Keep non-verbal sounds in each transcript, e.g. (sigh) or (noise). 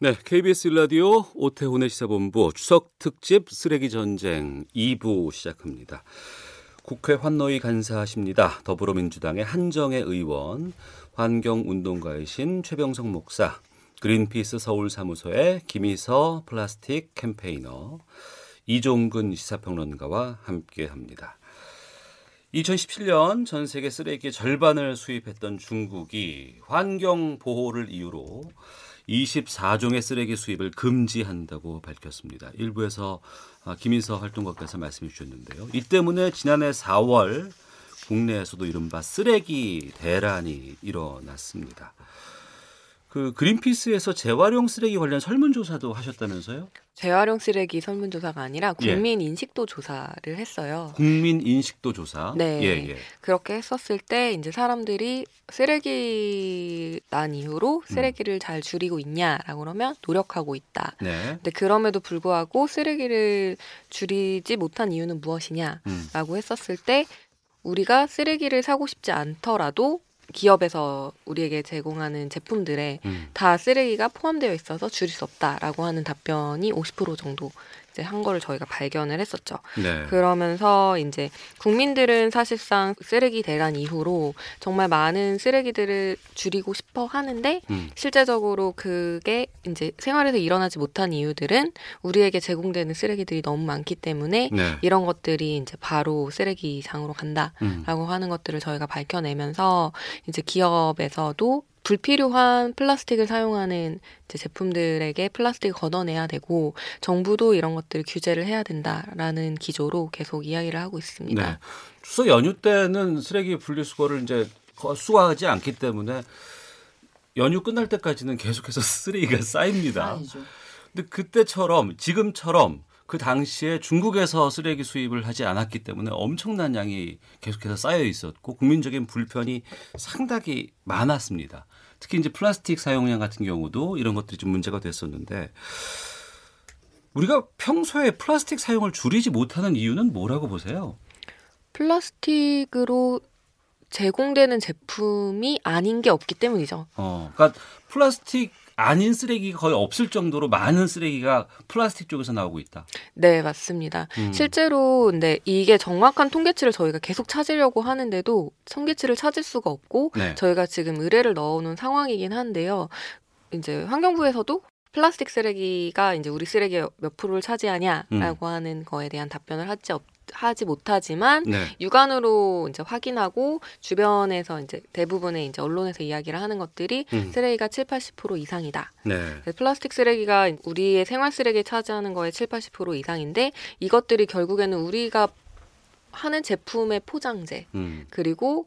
네, KBS 라디오 오태훈의 시사본부 추석 특집 쓰레기 전쟁 2부 시작합니다. 국회 환노위 간사하십니다. 더불어민주당의 한정혜 의원, 환경운동가이신 최병성 목사, 그린피스 서울 사무소의 김희서 플라스틱 캠페이너, 이종근 시사평론가와 함께합니다. 2017년 전 세계 쓰레기 절반을 수입했던 중국이 환경 보호를 이유로 24종의 쓰레기 수입을 금지한다고 밝혔습니다. 일부에서 아, 김인서 활동가께서 말씀해 주셨는데요. 이 때문에 지난해 4월 국내에서도 이른바 쓰레기 대란이 일어났습니다. 그 그린피스에서 재활용 쓰레기 관련 설문조사도 하셨다면서요? 재활용 쓰레기 설문조사가 아니라 예. 국민 인식도 조사를 했어요. 국민 인식도 조사. 네. 예, 예. 그렇게 했었을 때 이제 사람들이 쓰레기 난 이후로 음. 쓰레기를 잘 줄이고 있냐라고 그러면 노력하고 있다. 네. 근데 그럼에도 불구하고 쓰레기를 줄이지 못한 이유는 무엇이냐라고 음. 했었을 때 우리가 쓰레기를 사고 싶지 않더라도 기업에서 우리에게 제공하는 제품들에 음. 다 쓰레기가 포함되어 있어서 줄일 수 없다라고 하는 답변이 50% 정도 이제 한 거를 저희가 발견을 했었죠. 네. 그러면서 이제 국민들은 사실상 쓰레기 대란 이후로 정말 많은 쓰레기들을 줄이고 싶어 하는데 음. 실제적으로 그게 이제 생활에서 일어나지 못한 이유들은 우리에게 제공되는 쓰레기들이 너무 많기 때문에 네. 이런 것들이 이제 바로 쓰레기장으로 간다라고 음. 하는 것들을 저희가 밝혀내면서 이제 기업에서도 불필요한 플라스틱을 사용하는 이제 제품들에게 플라스틱을 걷어내야 되고 정부도 이런 것들을 규제를 해야 된다라는 기조로 계속 이야기를 하고 있습니다. 네. 추석 연휴 때는 쓰레기 분리수거를 이제 거- 수거하지 않기 때문에 연휴 끝날 때까지는 계속해서 (laughs) 쓰레기가 쌓입니다. 근데 그때처럼 지금처럼 그 당시에 중국에서 쓰레기 수입을 하지 않았기 때문에 엄청난 양이 계속해서 쌓여 있었고 국민적인 불편이 상당히 많았습니다. 특히 이제 플라스틱 사용량 같은 경우도 이런 것들이 좀 문제가 됐었는데 우리가 평소에 플라스틱 사용을 줄이지 못하는 이유는 뭐라고 보세요? 플라스틱으로 제공되는 제품이 아닌 게 없기 때문이죠. 어, 그러니까 플라스틱 아닌 쓰레기가 거의 없을 정도로 많은 쓰레기가 플라스틱 쪽에서 나오고 있다. 네, 맞습니다. 음. 실제로 근데 이게 정확한 통계치를 저희가 계속 찾으려고 하는데도 통계치를 찾을 수가 없고 네. 저희가 지금 의뢰를 넣어놓은 상황이긴 한데요. 이제 환경부에서도 플라스틱 쓰레기가 이제 우리 쓰레기의 몇 프로를 차지하냐라고 하는 거에 대한 답변을 하지 없, 하지 못하지만 네. 육안으로 이제 확인하고 주변에서 이제 대부분의 이제 언론에서 이야기를 하는 것들이 음. 쓰레기가 7, 80% 이상이다. 네. 플라스틱 쓰레기가 우리의 생활 쓰레기 차지하는 거의 7, 80% 이상인데 이것들이 결국에는 우리가 하는 제품의 포장재 음. 그리고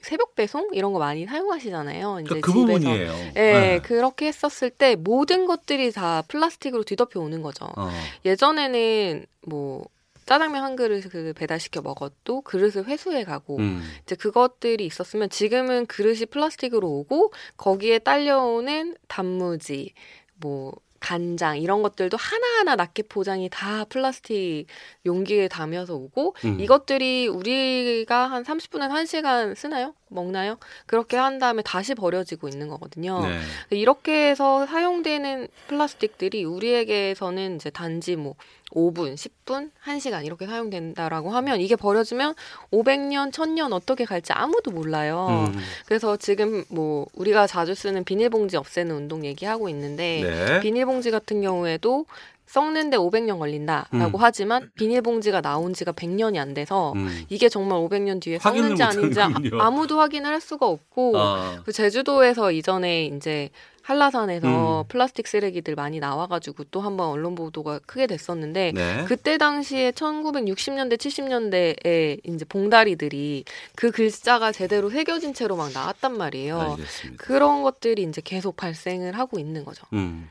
새벽 배송 이런 거 많이 사용하시잖아요. 이제 그러니까 그 집에서. 부분이에요. 예, 그렇게 했었을 때 모든 것들이 다 플라스틱으로 뒤덮여 오는 거죠. 어. 예전에는 뭐 짜장면 한 그릇을 배달시켜 먹어도 그릇을 회수해 가고 음. 이제 그것들이 있었으면 지금은 그릇이 플라스틱으로 오고 거기에 딸려오는 단무지 뭐 간장 이런 것들도 하나하나 낱개 포장이 다 플라스틱 용기에 담여서 오고 음. 이것들이 우리가 한 30분에서 1시간 쓰나요? 먹나요? 그렇게 한 다음에 다시 버려지고 있는 거거든요. 네. 이렇게 해서 사용되는 플라스틱들이 우리에게서는 이제 단지 뭐 5분, 10분, 1시간 이렇게 사용된다라고 하면 이게 버려지면 500년, 1000년 어떻게 갈지 아무도 몰라요. 음. 그래서 지금 뭐 우리가 자주 쓰는 비닐봉지 없애는 운동 얘기하고 있는데 네. 비닐봉지 같은 경우에도 썩는데 500년 걸린다라고 음. 하지만 비닐봉지가 나온 지가 100년이 안 돼서 음. 이게 정말 500년 뒤에 썩는지 아닌지 아-. (laughs) 아무도 확인을 할 수가 없고 아. 그 제주도에서 이전에 이제 한라산에서 음. 플라스틱 쓰레기들 많이 나와가지고 또 한번 언론 보도가 크게 됐었는데 네. 그때 당시에 1960년대 70년대에 이제 봉다리들이 그 글자가 제대로 새겨진 채로 막 나왔단 말이에요. 알겠습니다. 그런 것들이 이제 계속 발생을 하고 있는 거죠. 음.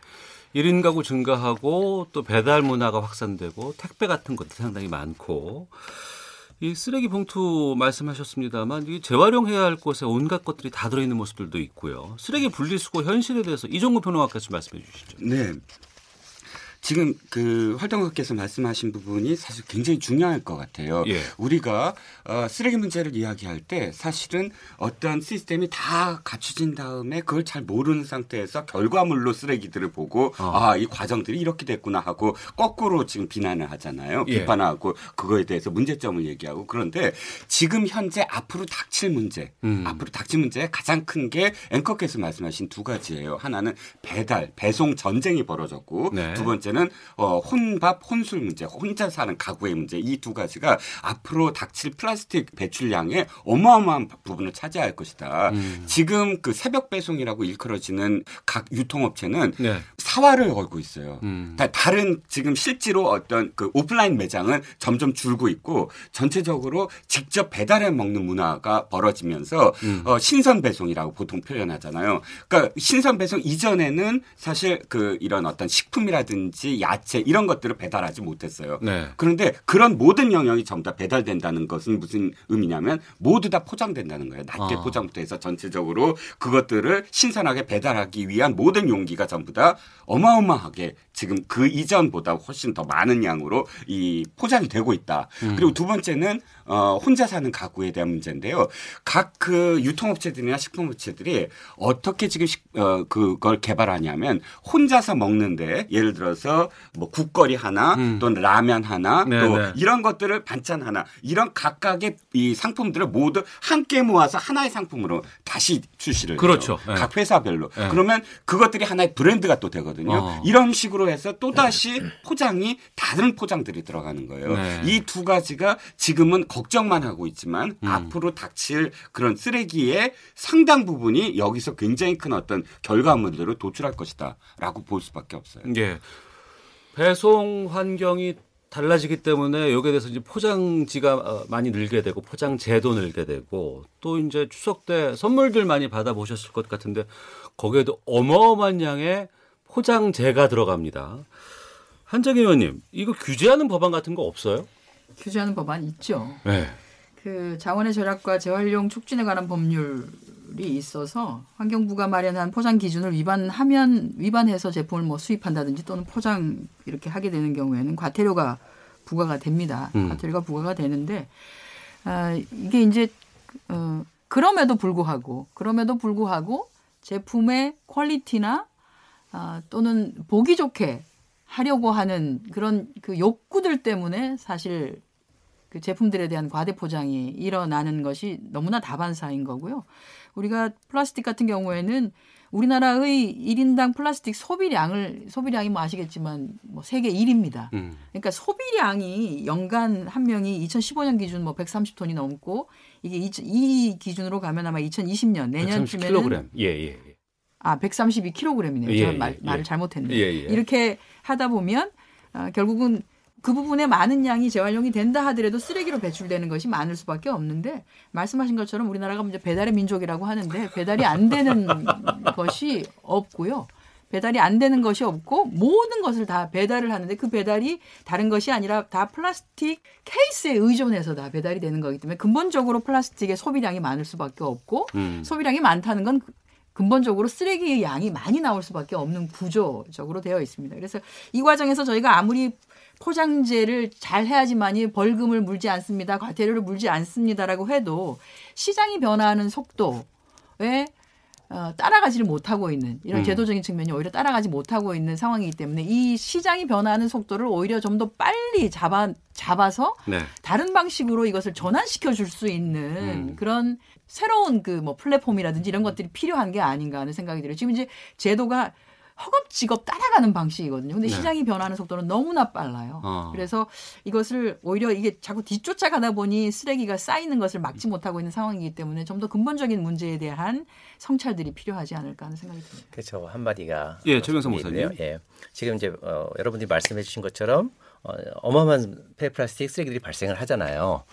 1인 가구 증가하고 또 배달 문화가 확산되고 택배 같은 것도 상당히 많고 이 쓰레기 봉투 말씀하셨습니다만 이 재활용해야 할 곳에 온갖 것들이 다 들어있는 모습들도 있고요. 쓰레기 분리수거 현실에 대해서 이종구 평론가께서 말씀해 주시죠. 네. 지금 그 활동가께서 말씀하신 부분이 사실 굉장히 중요할 것 같아요. 예. 우리가 어, 쓰레기 문제를 이야기할 때 사실은 어떤 시스템이 다 갖춰진 다음에 그걸 잘 모르는 상태에서 결과물로 쓰레기들을 보고 어. 아이 과정들이 이렇게 됐구나 하고 거꾸로 지금 비난을 하잖아요. 예. 비판하고 그거에 대해서 문제점을 얘기하고 그런데 지금 현재 앞으로 닥칠 문제, 음. 앞으로 닥칠 문제 가장 큰 게 앵커께서 말씀하신 두 가지예요. 하나는 배달, 배송 전쟁이 벌어졌고 네. 두 번째는 번째는 어, 혼밥, 혼술 문제, 혼자 사는 가구의 문제 이 두 가지가 앞으로 닥칠 플라스틱 배출량의 어마어마한 부분을 차지할 것이다. 음. 지금 그 새벽 배송이라고 일컬어지는 각 유통업체는 네. 사활을 걸고 있어요. 음. 다른 지금 실제로 어떤 그 오프라인 매장은 점점 줄고 있고 전체적으로 직접 배달해 먹는 문화가 벌어지면서 음. 어, 신선 배송이라고 보통 표현하잖아요. 그러니까 신선 배송 이전에는 사실 그 이런 어떤 식품이라든지 멸치, 야채 이런 것들을 배달하지 못했어요. 네. 그런데 그런 모든 영역이 전부 다 배달된다는 것은 무슨 의미냐면 모두 다 포장된다는 거예요. 낮게 아. 포장부터 해서 전체적으로 그것들을 신선하게 배달하기 위한 모든 용기가 전부 다 어마어마하게 지금 그 이전보다 훨씬 더 많은 양으로 이 포장이 되고 있다. 음. 그리고 두 번째는 어, 혼자 사는 가구에 대한 문제인데요. 각 그 유통업체들이나 식품업체들이 어떻게 지금 식, 어, 그걸 개발하냐면 혼자서 먹는데 예를 들어서 뭐 국거리 하나 음. 또는 라면 하나 네네. 또 네. 이런 것들을 반찬 하나 이런 각각의 이 상품들을 모두 함께 모아서 하나의 상품으로 다시 출시를 그렇죠. 네. 각 회사별로. 네. 그러면 그것들이 하나의 브랜드가 또 되거든요. 어. 이런 식으로 해서 또 다시 포장이 다른 포장들이 들어가는 거예요. 네. 이두 가지가 지금은 걱정만 하고 있지만 음. 앞으로 닥칠 그런 쓰레기의 상당 부분이 여기서 굉장히 큰 어떤 결과물들을 도출할 것이다라고 볼 수밖에 없어요. 예. 배송 환경이 달라지기 때문에 여기에 대해서 이제 포장지가 어, 많이 늘게 되고 포장재도 늘게 되고 또 이제 추석 때 선물들 많이 받아보셨을 것 같은데 거기에도 어마어마한 양의 포장재가 들어갑니다. 한정희 의원님, 이거 규제하는 법안 같은 거 없어요? 규제하는 법안 있죠. 네. 그 자원의 절약과 재활용 촉진에 관한 법률 이 있어서 환경부가 마련한 포장 기준을 위반하면 위반해서 제품을 뭐 수입한다든지 또는 포장 이렇게 하게 되는 경우에는 과태료가 부과가 됩니다. 음. 과태료가 부과가 되는데 아, 이게 이제 어 그럼에도 불구하고 그럼에도 불구하고 제품의 퀄리티나 아, 또는 보기 좋게 하려고 하는 그런 그 욕구들 때문에 사실 그 제품들에 대한 과대 포장이 일어나는 것이 너무나 다반사인 거고요. 우리가 플라스틱 같은 경우에는 우리나라의 1인당 플라스틱 소비량을 소비량이 뭐 아시겠지만 뭐 세계 1위입니다. 음. 그러니까 소비량이 연간 한 명이 2015년 기준 뭐 130톤이 넘고 이게 이, 이 기준으로 가면 아마 2020년 내년쯤에는 130kg. 예, 예. 예. 아, 132kg이네요. 예, 제가 말, 예, 말을 잘못했네요. 예, 예. 이렇게 하다 보면 아, 결국은 그 부분에 많은 양이 재활용이 된다 하더라도 쓰레기로 배출되는 것이 많을 수밖에 없는데 말씀하신 것처럼 우리나라가 이제 배달의 민족이라고 하는데 배달이 안 되는 것이 없고요. 배달이 안 되는 것이 없고 모든 것을 다 배달을 하는데 그 배달이 다른 것이 아니라 다 플라스틱 케이스에 의존해서 다 배달이 되는 거기 때문에 근본적으로 플라스틱의 소비량이 많을 수밖에 없고 음. 소비량이 많다는 건 근본적으로 쓰레기의 양이 많이 나올 수밖에 없는 구조적으로 되어 있습니다. 그래서 이 과정에서 저희가 아무리 포장재를 잘 해야지만이 벌금을 물지 않습니다. 과태료를 물지 않습니다라고 해도 시장이 변화하는 속도에 어, 따라가지를 못하고 있는 이런 음. 제도적인 측면이 오히려 따라가지 못하고 있는 상황이기 때문에 이 시장이 변화하는 속도를 오히려 좀 더 빨리 잡아 잡아서 네. 다른 방식으로 이것을 전환시켜 줄 수 있는 음. 그런 새로운 그 뭐 플랫폼이라든지 이런 것들이 필요한 게 아닌가 하는 생각이 들어요. 지금 이제 제도가 허겁지겁 따라가는 방식이거든요. 근데 네. 시장이 변하는 속도는 너무나 빨라요. 어. 그래서 이것을 오히려 이게 자꾸 뒤쫓아가다 보니 쓰레기가 쌓이는 것을 막지 못하고 있는 상황이기 때문에 좀 더 근본적인 문제에 대한 성찰들이 필요하지 않을까 하는 생각이 듭니다. 그렇죠. 한마디가 예, 최병성 목사님. 예. 지금 이제 어, 여러분들이 말씀해 주신 것처럼 어, 어마어마한 폐플라스틱 쓰레기들이 발생을 하잖아요.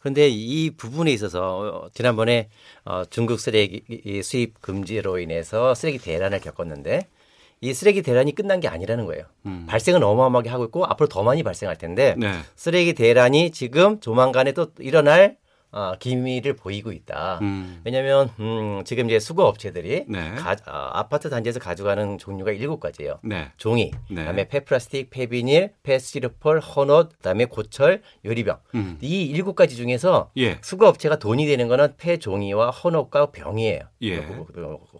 그런데 이 부분에 있어서 지난번에 어, 중국 쓰레기 수입 금지로 인해서 쓰레기 대란을 겪었는데 이 쓰레기 대란이 끝난 게 아니라는 거예요. 음. 발생은 어마어마하게 하고 있고 앞으로 더 많이 발생할 텐데 네. 쓰레기 대란이 지금 조만간에 또 일어날 어, 기미를 보이고 있다. 음. 왜냐하면 음, 지금 이제 수거 업체들이 네. 가, 어, 아파트 단지에서 가져가는 종류가 일곱 가지예요. 네. 종이, 네. 그다음에 폐플라스틱, 폐비닐, 폐스티로폴, 헌옷, 그다음에 고철, 유리병. 음. 이 일곱 가지 중에서 예. 수거 업체가 돈이 되는 거는 폐종이와 헌옷과 병이에요. 예.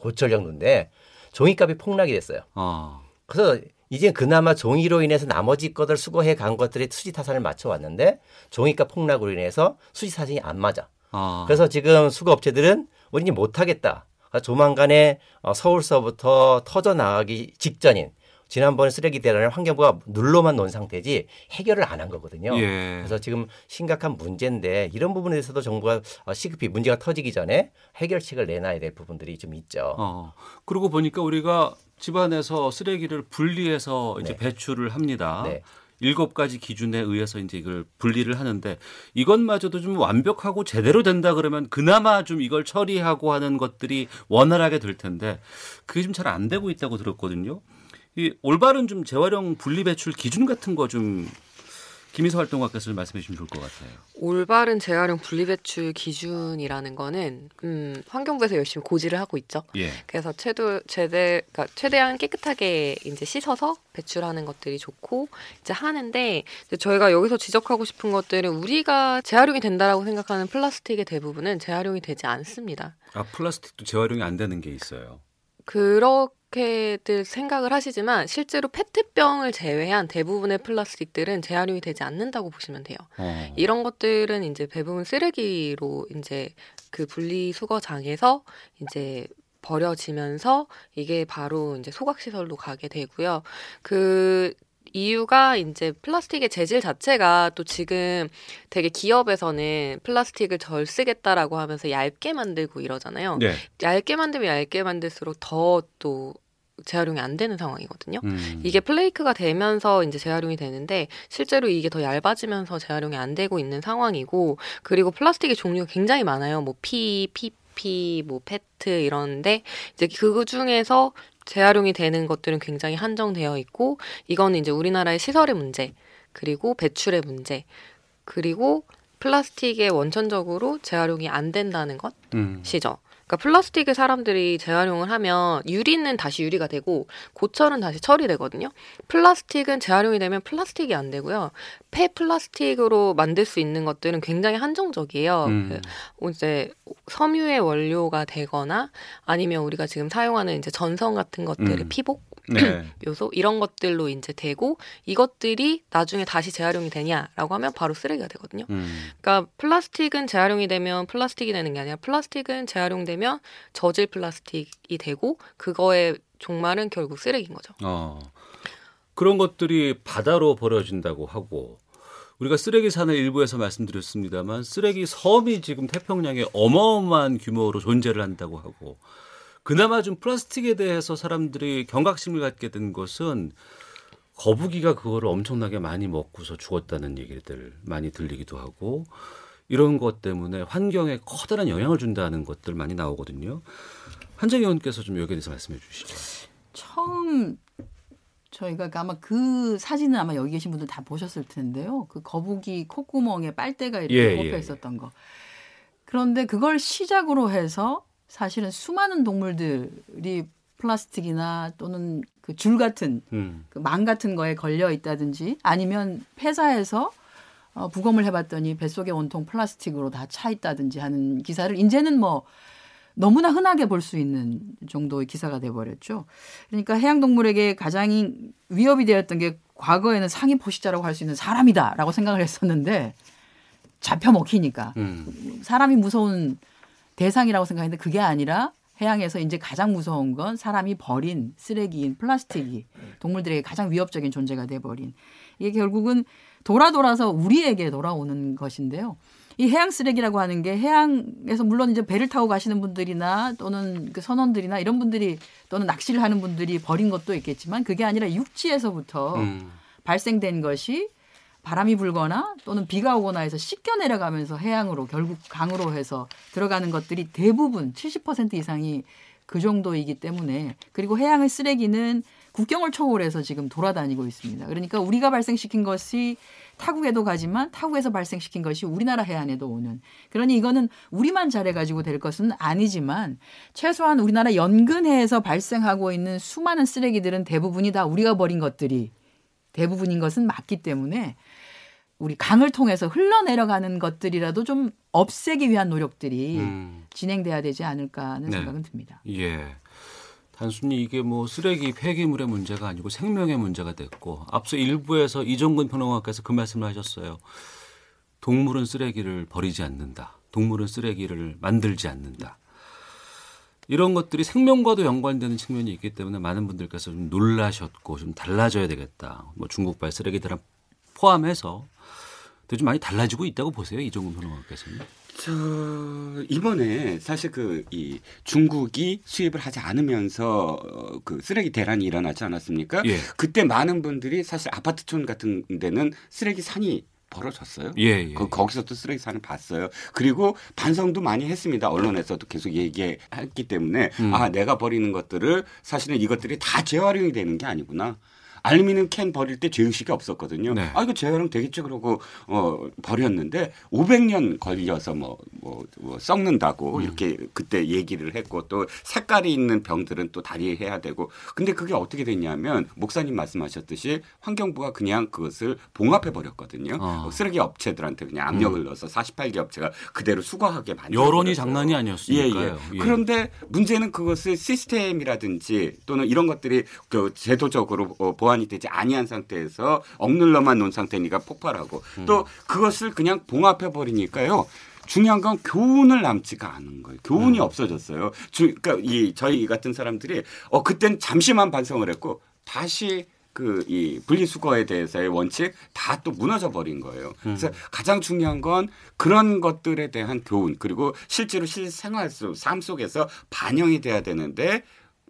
고철 정도인데 종이값이 폭락이 됐어요. 어. 그래서 이제 그나마 종이로 인해서 나머지 것들 수거해 간 것들이 수지 타산을 맞춰 왔는데 종이값 폭락으로 인해서 수지 타산이 안 맞아. 아. 그래서 지금 수거 업체들은 우리 못 하겠다. 그러니까 조만간에 어, 서울서부터 터져 나가기 직전인 지난번에 쓰레기 대란을 환경부가 눌러만 놓은 상태지 해결을 안 한 거거든요. 예. 그래서 지금 심각한 문제인데 이런 부분에 대해서도 정부가 어, 시급히 문제가 터지기 전에 해결책을 내놔야 될 부분들이 좀 있죠. 어. 그러고 보니까 우리가 집안에서 쓰레기를 분리해서 이제 네. 배출을 합니다. 네. 일곱 가지 기준에 의해서 이제 이걸 분리를 하는데 이것마저도 좀 완벽하고 제대로 된다 그러면 그나마 좀 이걸 처리하고 하는 것들이 원활하게 될 텐데 그게 좀 잘 안 되고 있다고 들었거든요. 이 올바른 좀 재활용 분리 배출 기준 같은 거 좀 김희서 활동가께서 말씀해 주시면 좋을 것 같아요. 올바른 재활용 분리 배출 기준이라는 거는 음, 환경부에서 열심히 고지를 하고 있죠. 예. 그래서 최도 최대 그러니까 최대한 깨끗하게 이제 씻어서 배출하는 것들이 좋고 이제 하는데 이제 저희가 여기서 지적하고 싶은 것들은 우리가 재활용이 된다라고 생각하는 플라스틱의 대부분은 재활용이 되지 않습니다. 아 플라스틱도 재활용이 안 되는 게 있어요. 그렇 그렇게들 생각을 하시지만 실제로 페트병을 제외한 대부분의 플라스틱들은 재활용이 되지 않는다고 보시면 돼요. 어. 이런 것들은 이제 대부분 쓰레기로 이제 그 분리 수거장에서 이제 버려지면서 이게 바로 이제 소각시설로 가게 되고요. 그 이유가 이제 플라스틱의 재질 자체가 또 지금 되게 기업에서는 플라스틱을 덜 쓰겠다라고 하면서 얇게 만들고 이러잖아요. 네. 얇게 만들면 얇게 만들수록 더 또 재활용이 안 되는 상황이거든요. 음. 이게 플레이크가 되면서 이제 재활용이 되는데 실제로 이게 더 얇아지면서 재활용이 안 되고 있는 상황이고 그리고 플라스틱의 종류가 굉장히 많아요. 뭐 피, PP, 뭐 페트 이런데 이제 그 중에서 재활용이 되는 것들은 굉장히 한정되어 있고 이거는 이제 우리나라의 시설의 문제 그리고 배출의 문제 그리고 플라스틱의 원천적으로 재활용이 안 된다는 것이죠. 음. 그러니까 플라스틱을 사람들이 재활용을 하면 유리는 다시 유리가 되고 고철은 다시 철이 되거든요. 플라스틱은 재활용이 되면 플라스틱이 안 되고요. 폐 플라스틱으로 만들 수 있는 것들은 굉장히 한정적이에요. 음. 그 이제 섬유의 원료가 되거나 아니면 우리가 지금 사용하는 이제 전선 같은 것들의 음. 피복 네. (clears throat) 요소 이런 것들로 이제 되고 이것들이 나중에 다시 재활용이 되냐라고 하면 바로 쓰레기가 되거든요. 음. 그러니까 플라스틱은 재활용이 되면 플라스틱이 되는 게 아니라 플라스틱은 재활용되면 저질 플라스틱이 되고 그거의 종말은 결국 쓰레기인 거죠. 어. 그런 것들이 바다로 버려진다고 하고 우리가 쓰레기 산을 일부에서 말씀드렸습니다만 쓰레기 섬이 지금 태평양에 어마어마한 규모로 존재를 한다고 하고 그나마 좀 플라스틱에 대해서 사람들이 경각심을 갖게 된 것은 거북이가 그거를 엄청나게 많이 먹고서 죽었다는 얘기들 많이 들리기도 하고 이런 것 때문에 환경에 커다란 영향을 준다는 것들 많이 나오거든요. 한정 의원께서 좀 여기에 대해서 말씀해 주시죠. 처음 저희가 그 아마 그 사진은 아마 여기 계신 분들 다 보셨을 텐데요. 그 거북이 콧구멍에 빨대가 이렇게 예, 꼽혀 예, 예. 있었던 거. 그런데 그걸 시작으로 해서 사실은 수많은 동물들이 플라스틱이나 또는 그 줄 같은 음. 그망 같은 거에 걸려 있다든지 아니면 폐사해서 어, 부검을 해봤더니 뱃속에 온통 플라스틱으로 다 차 있다든지 하는 기사를 이제는 뭐 너무나 흔하게 볼 수 있는 정도의 기사가 돼버렸죠. 그러니까 해양동물에게 가장 위협이 되었던 게 과거에는 상위 포식자라고 할 수 있는 사람이다라고 생각을 했었는데 잡혀 먹히니까 음. 사람이 무서운 대상이라고 생각했는데 그게 아니라 해양에서 이제 가장 무서운 건 사람이 버린 쓰레기인 플라스틱이 동물들에게 가장 위협적인 존재가 돼버린 이게 결국은 돌아 돌아서 우리에게 돌아오는 것인데요. 이 해양 쓰레기라고 하는 게 해양에서 물론 이제 배를 타고 가시는 분들이나 또는 그 선원들이나 이런 분들이 또는 낚시를 하는 분들이 버린 것도 있겠지만 그게 아니라 육지에서부터 음. 발생된 것이 바람이 불거나 또는 비가 오거나 해서 씻겨 내려가면서 해양으로 결국 강으로 해서 들어가는 것들이 대부분 70% 이상이 그 정도이기 때문에 그리고 해양의 쓰레기는 국경을 초월해서 지금 돌아다니고 있습니다. 그러니까 우리가 발생시킨 것이 타국에도 가지만 타국에서 발생시킨 것이 우리나라 해안에도 오는. 그러니 이거는 우리만 잘해가지고 될 것은 아니지만 최소한 우리나라 연근해에서 발생하고 있는 수많은 쓰레기들은 대부분이 다 우리가 버린 것들이 대부분인 것은 맞기 때문에 우리 강을 통해서 흘러내려가는 것들이라도 좀 없애기 위한 노력들이 음. 진행돼야 되지 않을까 하는 네. 생각은 듭니다. 예. 단순히 이게 뭐 쓰레기 폐기물의 문제가 아니고 생명의 문제가 됐고 앞서 일부에서 이종근 평론가께서 그 말씀을 하셨어요. 동물은 쓰레기를 버리지 않는다. 동물은 쓰레기를 만들지 않는다. 이런 것들이 생명과도 연관되는 측면이 있기 때문에 많은 분들께서 좀 놀라셨고 좀 달라져야 되겠다. 뭐 중국발 쓰레기들을 포함해서 좀 많이 달라지고 있다고 보세요. 이종근 평론가께서는. 저 이번에 사실 그 이 중국이 수입을 하지 않으면서 어, 그 쓰레기 대란이 일어나지 않았습니까? 예. 그때 많은 분들이 사실 아파트촌 같은 데는 쓰레기 산이 벌어졌어요. 예, 예. 그, 거기서도 쓰레기 산을 봤어요. 그리고 반성도 많이 했습니다. 언론에서도 계속 얘기했기 때문에 음. 아 내가 버리는 것들을 사실은 이것들이 다 재활용이 되는 게 아니구나. 알루미늄 캔 버릴 때 죄의식이 없었거든요. 네. 아 이거 재활용 되겠죠 그러고 어 버렸는데 500년 걸려서 뭐, 뭐, 뭐 썩는다고 음. 이렇게 그때 얘기를 했고 또 색깔이 있는 병들은 또 달리해야 되고 근데 그게 어떻게 됐냐면 목사님 말씀하셨듯이 환경부가 그냥 그것을 봉합해 버렸거든요. 어. 쓰레기 업체들한테 그냥 압력을 음. 넣어서 48개 업체가 그대로 수거하게 만들어 여론이 장난이 아니었으니까요. 예, 예. 예. 그런데 문제는 그것을 시스템이라든지 또는 이런 것들이 그 제도적으로 어, 보완 보완이 되지 아니한 상태에서 억눌러만 놓은 상태니까 폭발하고 음. 또 그것을 그냥 봉합해 버리니까요. 중요한 건 교훈을 남지가 않은 거예요. 교훈이 음. 없어졌어요. 주, 그러니까 이 저희 같은 사람들이 어 그땐 잠시만 반성을 했고 다시 그 이 분리수거에 대해서의 원칙 다 또 무너져 버린 거예요. 음. 그래서 가장 중요한 건 그런 것들에 대한 교훈 그리고 실제로 실생활 속, 삶 속에서 반영이 돼야 되는데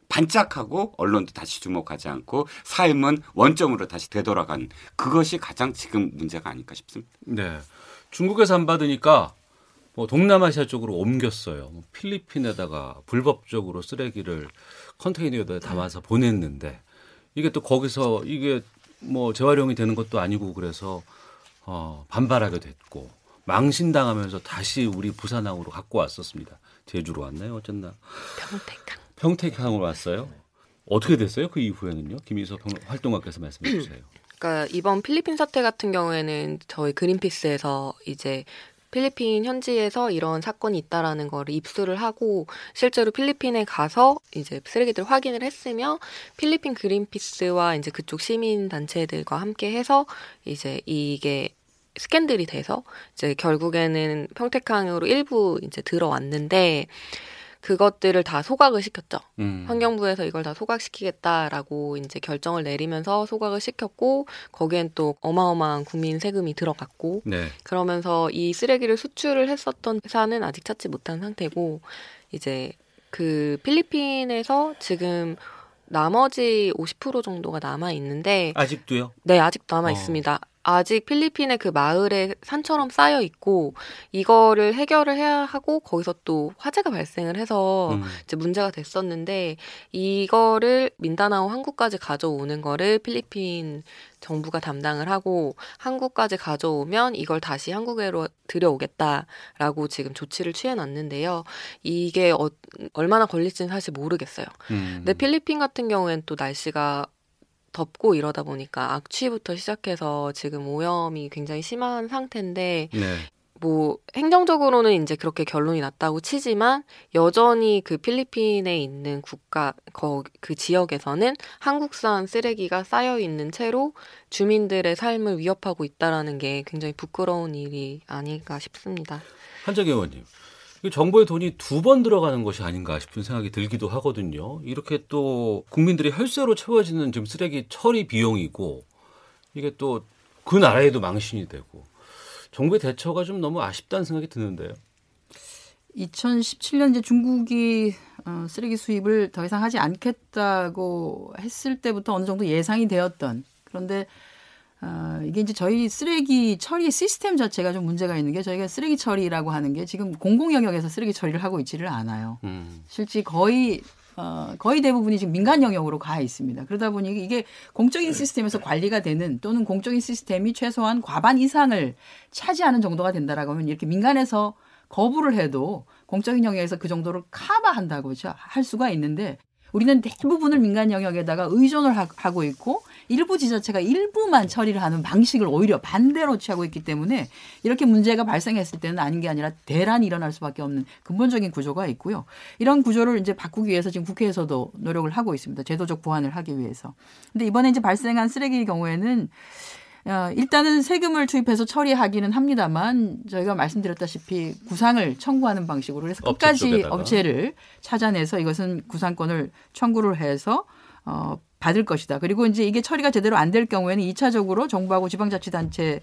반짝하고 언론도 다시 주목하지 않고 삶은 원점으로 다시 되돌아간 그것이 가장 지금 문제가 아닐까 싶습니다. 네. 중국에서 안 받으니까 뭐 동남아시아 쪽으로 옮겼어요. 뭐 필리핀에다가 불법적으로 쓰레기를 컨테이너에 담아서 보냈는데 이게 또 거기서 이게 뭐 재활용이 되는 것도 아니고 그래서 어 반발하게 됐고 망신당하면서 다시 우리 부산항으로 갖고 왔었습니다. 제주로 왔나요? 어쨌나. 평택항. 평택항으로 왔어요. 어떻게 됐어요? 그 이후에는요? 김희서 활동가께서 말씀해 주세요. (clears throat) 그러니까 이번 필리핀 사태 같은 경우에는 저희 그린피스에서 이제 필리핀 현지에서 이런 사건이 있다라는 거를 입수를 하고 실제로 필리핀에 가서 이제 쓰레기들 확인을 했으며 필리핀 그린피스와 이제 그쪽 시민 단체들과 함께 해서 이제 이게 스캔들이 돼서 이제 결국에는 평택항으로 일부 이제 들어왔는데 그것들을 다 소각을 시켰죠. 음. 환경부에서 이걸 다 소각시키겠다라고 이제 결정을 내리면서 소각을 시켰고 거기엔 또 어마어마한 국민 세금이 들어갔고 네. 그러면서 이 쓰레기를 수출을 했었던 회사는 아직 찾지 못한 상태고 이제 그 필리핀에서 지금 나머지 50% 정도가 남아 있는데 아직도요? 네, 아직 남아 어. 있습니다. 아직 필리핀의 그 마을에 산처럼 쌓여 있고 이거를 해결을 해야 하고 거기서 또 화재가 발생을 해서 음. 이제 문제가 됐었는데 이거를 민다나오 한국까지 가져오는 거를 필리핀 정부가 담당을 하고 한국까지 가져오면 이걸 다시 한국으로 들여오겠다라고 지금 조치를 취해 놨는데요. 이게 어, 얼마나 걸릴지는 사실 모르겠어요. 음. 근데 필리핀 같은 경우엔 또 날씨가 덥고 이러다 보니까 악취부터 시작해서 지금 오염이 굉장히 심한 상태인데 네. 뭐 행정적으로는 이제 그렇게 결론이 났다고 치지만 여전히 그 필리핀에 있는 국가 거, 그 지역에서는 한국산 쓰레기가 쌓여 있는 채로 주민들의 삶을 위협하고 있다라는 게 굉장히 부끄러운 일이 아닐까 싶습니다. 한정 의원님. 정부의 돈이 두 번 들어가는 것이 아닌가 싶은 생각이 들기도 하거든요. 이렇게 또 국민들이 혈세로 채워지는 지금 쓰레기 처리 비용이고 이게 또 그 나라에도 망신이 되고 정부의 대처가 좀 너무 아쉽다는 생각이 드는데요. 2017년 이제 중국이 어, 쓰레기 수입을 더 이상 하지 않겠다고 했을 때부터 어느 정도 예상이 되었던 그런데 어, 이게 이제 저희 쓰레기 처리 시스템 자체가 좀 문제가 있는 게 저희가 쓰레기 처리라고 하는 게 지금 공공 영역에서 쓰레기 처리를 하고 있지를 않아요. 음. 실제 거의 어, 거의 대부분이 지금 민간 영역으로 가 있습니다. 그러다 보니 이게 공적인 시스템에서 관리가 되는 또는 공적인 시스템이 최소한 과반 이상을 차지하는 정도가 된다라고 하면 이렇게 민간에서 거부를 해도 공적인 영역에서 그 정도를 커버한다고 할 수가 있는데 우리는 대부분을 민간 영역에다가 의존을 하고 있고 일부 지자체가 일부만 처리를 하는 방식을 오히려 반대로 취하고 있기 때문에 이렇게 문제가 발생했을 때는 아닌 게 아니라 대란이 일어날 수밖에 없는 근본적인 구조가 있고요. 이런 구조를 이제 바꾸기 위해서 지금 국회에서도 노력을 하고 있습니다. 제도적 보완을 하기 위해서. 근데 이번에 이제 발생한 쓰레기 경우에는 어, 일단은 세금을 투입해서 처리하기는 합니다만 저희가 말씀드렸다시피 구상을 청구하는 방식으로 그래서 끝까지 업체를 찾아내서 이것은 구상권을 청구를 해서 어, 받을 것이다. 그리고 이제 이게 처리가 제대로 안 될 경우에는 2차적으로 정부하고 지방자치단체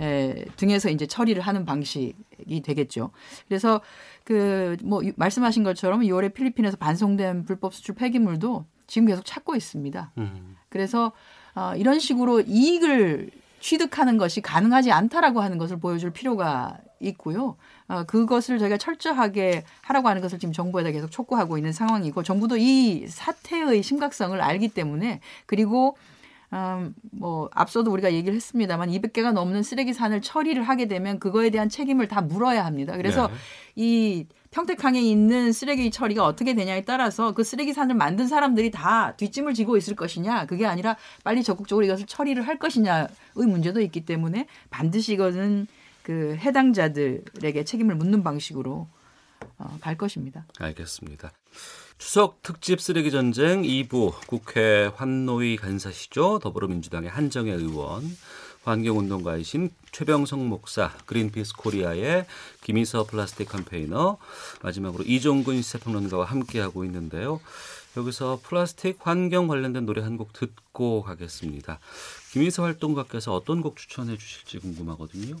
에, 등에서 이제 처리를 하는 방식이 되겠죠. 그래서 그 뭐 말씀하신 것처럼 6월에 필리핀에서 반송된 불법 수출 폐기물도 지금 계속 찾고 있습니다. 음. 그래서 어, 이런 식으로 이익을 취득하는 것이 가능하지 않다라고 하는 것을 보여줄 필요가 있고요. 어, 그것을 저희가 철저하게 하라고 하는 것을 지금 정부에다 계속 촉구하고 있는 상황이고 정부도 이 사태의 심각성을 알기 때문에 그리고 음, 뭐 앞서도 우리가 얘기를 했습니다만 200개가 넘는 쓰레기 산을 처리를 하게 되면 그거에 대한 책임을 다 물어야 합니다. 그래서 네. 이 평택항에 있는 쓰레기 처리가 어떻게 되냐에 따라서 그 쓰레기 산을 만든 사람들이 다 뒷짐을 지고 있을 것이냐 그게 아니라 빨리 적극적으로 이것을 처리를 할 것이냐의 문제도 있기 때문에 반드시 이것은 그 해당자들에게 책임을 묻는 방식으로 어, 갈 것입니다. 알겠습니다. 추석 특집 쓰레기 전쟁 2부 국회 환노위 간사시죠 더불어민주당의 한정애 의원 환경운동가이신 최병성 목사, 그린피스 코리아의 김희서 플라스틱 campaigner, 마지막으로 이종근 시사평론가와 함께하고 있는데요. 여기서 플라스틱 환경 관련된 노래 한 곡 듣고 가겠습니다. 김희서 활동가께서 어떤 곡 추천해 주실지 궁금하거든요.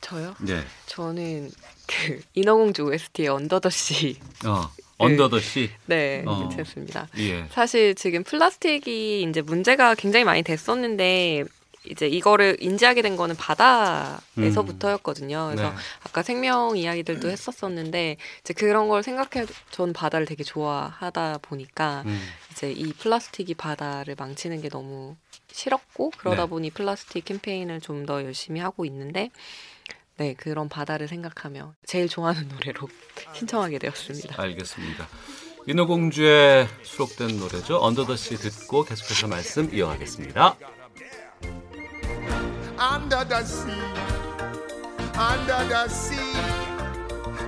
저요? 네. 저는 그 (laughs) 인어공주 OST의 Under the Sea. 어. Under the Sea. 네, 어. 괜찮습니다. 예. 사실 지금 플라스틱이 이제 문제가 굉장히 많이 됐었는데 이제 이거를 인지하게 된 거는 바다에서부터였거든요. 그래서 네. 아까 생명 이야기들도 했었었는데 이제 그런 걸 생각해 전 바다를 되게 좋아하다 보니까 음. 이제 이 플라스틱이 바다를 망치는 게 너무 싫었고 그러다 네. 보니 플라스틱 캠페인을 좀 더 열심히 하고 있는데 네 그런 바다를 생각하며 제일 좋아하는 노래로 신청하게 되었습니다. 알겠습니다. 인어공주에 수록된 노래죠. 언더더시 듣고 계속해서 말씀 이어가겠습니다. under the sea, under the sea.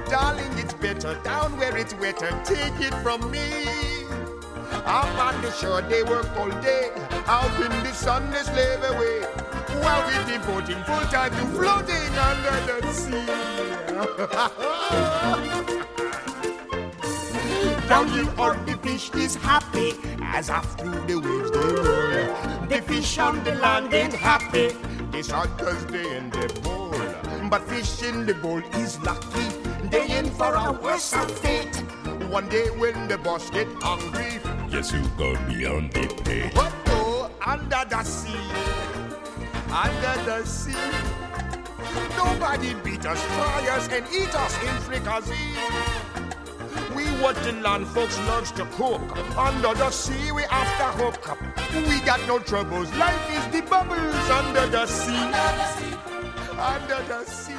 Darling, it's better down where it's wetter. Take it from me. Up on the shore, they work all day. Out in the sun, they slave away. While we devoting full time to floating under the sea. Down here on the fish is happy as after the waves they roll. The fish on the land ain't happy it's hot cause they in the bowl. But fish in the bowl is lucky. They in for a worse fate. One day when the boss get hungry, yes, you go beyond the pay. But oh, under the sea, under the sea, nobody beat us, try us, and eat us in fricassee. We what the land folks loves to cook. Under the sea, we after hook up. We got no troubles. Life is the bubbles under the sea. Under the sea.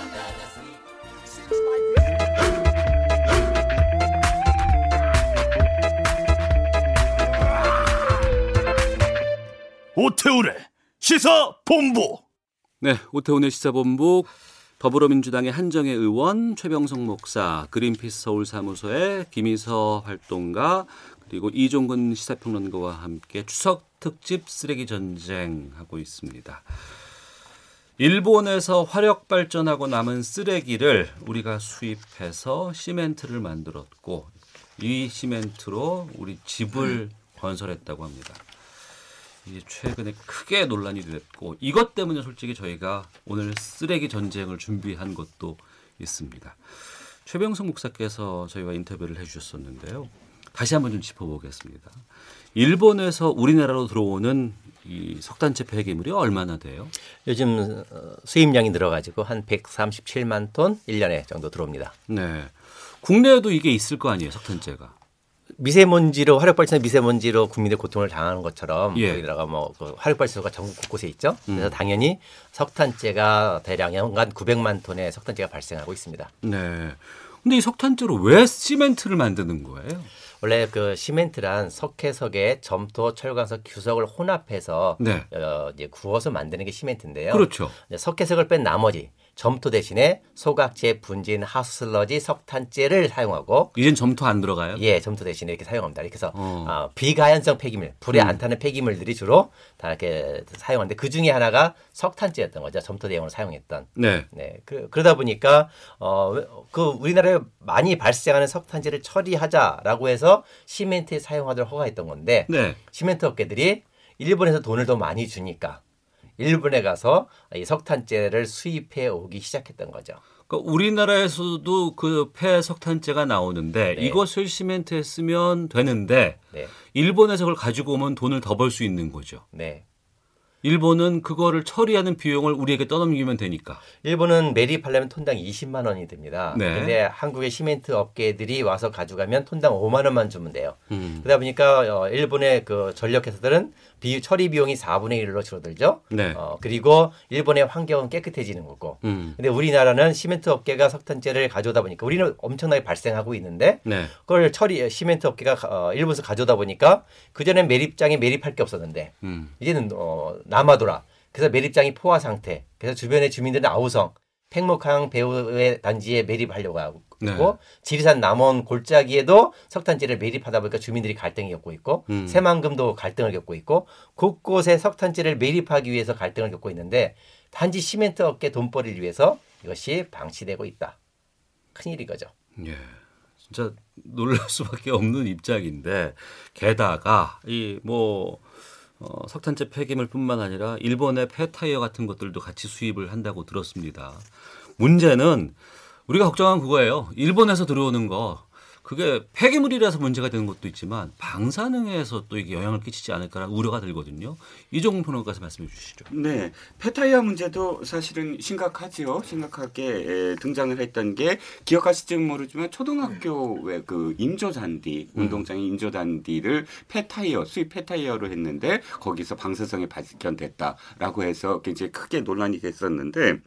Seems like 오태우의 시사 본부. 네, 오태훈의 시사본부 더불어민주당의 한정혜 의원, 최병성 목사, 그린피스 서울 사무소의 김희서 활동가 그리고 이종근 시사평론가와 함께 추석 특집 쓰레기 전쟁 하고 있습니다. 일본에서 화력 발전하고 남은 쓰레기를 우리가 수입해서 시멘트를 만들었고 이 시멘트로 우리 집을 건설했다고 합니다. 이제 최근에 크게 논란이 됐고 이것 때문에 솔직히 저희가 오늘 쓰레기 전쟁을 준비한 것도 있습니다. 최병성 목사께서 저희와 인터뷰를 해주셨었는데요. 다시 한번 좀 짚어보겠습니다. 일본에서 우리나라로 들어오는 이 석탄재 폐기물이 얼마나 돼요? 요즘 어, 수입량이 늘어가지고 한 137만 톤 1년에 정도 들어옵니다. 네. 국내에도 이게 있을 거 아니에요, 석탄재가. 미세먼지로 화력 발전 미세먼지로 국민의 고통을 당하는 것처럼 예. 여기다가 뭐 그 화력 발전소가 전국 곳곳에 있죠. 음. 그래서 당연히 석탄재가 대량 연간 900만 톤의 석탄재가 발생하고 있습니다. 네. 근데 이 석탄재로 왜 시멘트를 만드는 거예요? 원래 그 시멘트란 석회석에 점토, 철광석, 규석을 혼합해서 네. 어, 이제 구워서 만드는 게 시멘트인데요. 그렇죠. 석회석을 뺀 나머지 점토 대신에 소각제, 분진, 하수슬러지, 석탄재를 사용하고 이젠 점토 안 들어가요? 예, 점토 대신에 이렇게 사용합니다. 그래서 어. 어, 비가연성 폐기물, 불에 음. 안 타는 폐기물들이 주로 다 이렇게 사용하는데 그 중에 하나가 석탄재였던 거죠. 점토 대용으로 사용했던. 네. 네. 그, 그러다 보니까 어, 그 우리나라에 많이 발생하는 석탄재를 처리하자라고 해서 시멘트에 사용하도록 허가했던 건데 네. 시멘트 업계들이 일본에서 돈을 더 많이 주니까 일본에 가서 이 석탄재를 수입해 오기 시작했던 거죠. 그러니까 우리나라에서도 그 폐석탄재가 나오는데 네. 이것을 시멘트에 쓰면 되는데 네. 일본에서 그걸 가지고 오면 돈을 더 벌 수 있는 거죠. 네. 일본은 그거를 처리하는 비용을 우리에게 떠넘기면 되니까. 일본은 매립하려면 톤당 20만 원이 듭니다. 네. 근데 한국의 시멘트 업계들이 와서 가져가면 톤당 5만 원만 주면 돼요. 음. 그러다 보니까 어, 일본의 그 전력 회사들은 비, 처리 비용이 4분의 1로 줄어들죠. 네. 어, 그리고 일본의 환경은 깨끗해지는 거고. 음. 근데 우리나라는 시멘트 업계가 석탄재를 가져오다 보니까 우리는 엄청나게 발생하고 있는데 네. 그걸 처리 시멘트 업계가 어, 일본에서 가져오다 보니까 그전엔 매립장에 매립할 게 없었는데 음. 이제는 어, 남아돌아. 그래서 매립장이 포화 상태. 그래서 주변의 주민들은 아우성, 팽목항 배우의 단지에 매립하려고 하고 네. 지리산 남원 골짜기에도 석탄재를 매립하다 보니까 주민들이 갈등을 겪고 있고 음. 새만금도 갈등을 겪고 있고 곳곳에 석탄재를 매립하기 위해서 갈등을 겪고 있는데 단지 시멘트 업계 돈벌이를 위해서 이것이 방치되고 있다. 큰일이 거죠. 예. 진짜 놀랄 수밖에 없는 입장인데 게다가 이뭐 어, 석탄재 폐기물뿐만 아니라 일본의 폐타이어 같은 것들도 같이 수입을 한다고 들었습니다. 문제는 우리가 걱정한 그거예요. 일본에서 들어오는 거 그게 폐기물이라서 문제가 되는 것도 있지만 방사능에서 또 이게 영향을 끼치지 않을까라는 우려가 들거든요. 이종훈 평론가서 말씀해 주시죠. 네, 폐타이어 문제도 사실은 심각하지요. 심각하게 등장을 했던 게 기억하실지는 모르지만 초등학교 왜그 인조 잔디 음. 운동장의 인조 잔디를 폐타이어 수입 폐타이어로 했는데 거기서 방사성이 발견됐다라고 해서 굉장히 크게 논란이 됐었는데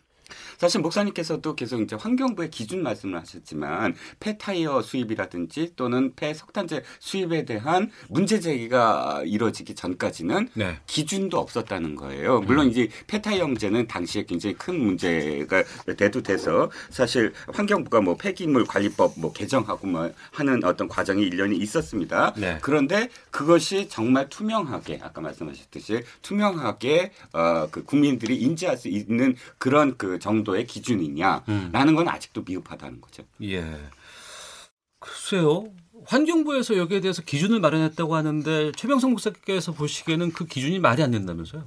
사실 목사님께서도 계속 이제 환경부의 기준 말씀을 하셨지만 폐타이어 수입이라든지 또는 폐석탄재 수입에 대한 문제 제기가 이루어지기 전까지는 네. 기준도 없었다는 거예요. 물론 음. 이제 폐타이어 문제는 당시에 굉장히 큰 문제가 돼도 돼서 사실 환경부가 뭐 폐기물 관리법 뭐 개정하고 뭐 하는 어떤 과정이 일년이 있었습니다. 네. 그런데 그것이 정말 투명하게 아까 말씀하셨듯이 투명하게 어, 그 국민들이 인지할 수 있는 그런 그 정도의 기준이냐라는 음. 건 아직도 미흡하다는 거죠. 예. 글쎄요. 환경부에서 여기에 대해서 기준을 마련했다고 하는데 최병성 목사께서 보시기에는 그 기준이 말이 안 된다면서요?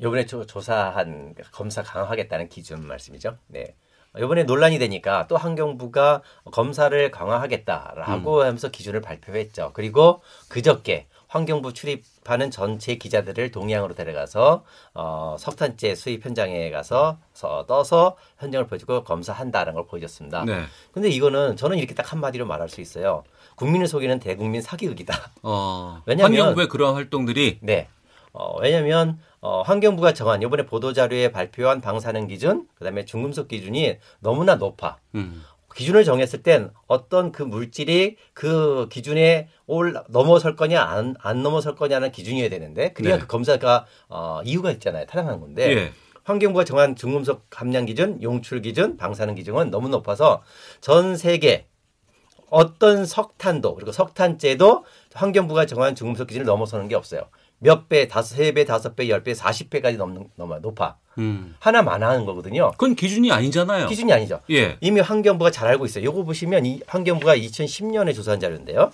이번에 조, 조사한 검사 강화하겠다는 기준 말씀이죠. 네. 이번에 논란이 되니까 또 환경부가 검사를 강화하겠다라고 음. 하면서 기준을 발표했죠. 그리고 그저께 환경부 출입하는 전체 기자들을 동양으로 데려가서 어, 석탄재 수입 현장에 가서 서, 떠서 현장을 보여주고 검사한다는 걸 보여줬습니다. 네. 근데 이거는 저는 이렇게 딱 한마디로 말할 수 있어요. 국민을 속이는 대국민 사기극이다. 어, (laughs) 왜냐하면 환경부의 그러한 활동들이 네. 어, 왜냐하면 어, 환경부가 정한 이번에 보도 자료에 발표한 방사능 기준, 그다음에 중금속 기준이 너무나 높아. 음. 기준을 정했을 땐 어떤 그 물질이 그 기준에 올 넘어설 거냐 안, 안 넘어설 거냐는 기준이어야 되는데 그래야 네. 그 검사가 어, 이유가 있잖아요 타당한 건데 예. 환경부가 정한 중금속 함량 기준, 용출 기준, 방사능 기준은 너무 높아서 전 세계 어떤 석탄도 그리고 석탄재도 환경부가 정한 중금속 기준을 넘어서는 게 없어요. 몇 배, 다섯, 세 배, 다섯 배, 열 배, 사십 배까지 넘는 넘어 높아. 음. 하나만 하는 거거든요. 그건 기준이 아니잖아요. 기준이 아니죠. 예. 이미 환경부가 잘 알고 있어요. 요거 보시면 이 환경부가 2010년에 조사한 자료인데요.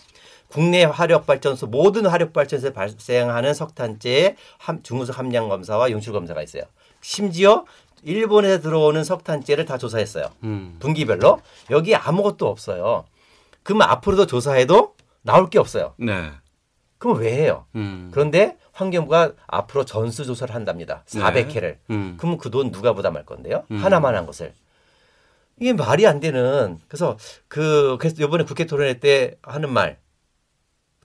국내 화력발전소 모든 화력발전소에 발생하는 석탄재의 중금속 함량 검사와 용출 검사가 있어요. 심지어 일본에서 들어오는 석탄재를 다 조사했어요. 음. 분기별로 여기 아무것도 없어요. 그럼 앞으로도 조사해도 나올 게 없어요. 네. 그럼 왜 해요? 음. 그런데 환경부가 앞으로 전수조사를 한답니다. 400회를. 네. 음. 그럼 그돈 누가 부담할 건데요? 음. 하나만 한 것을. 이게 말이 안 되는. 그래서 그, 그래서 이번에 국회 토론회 때 하는 말.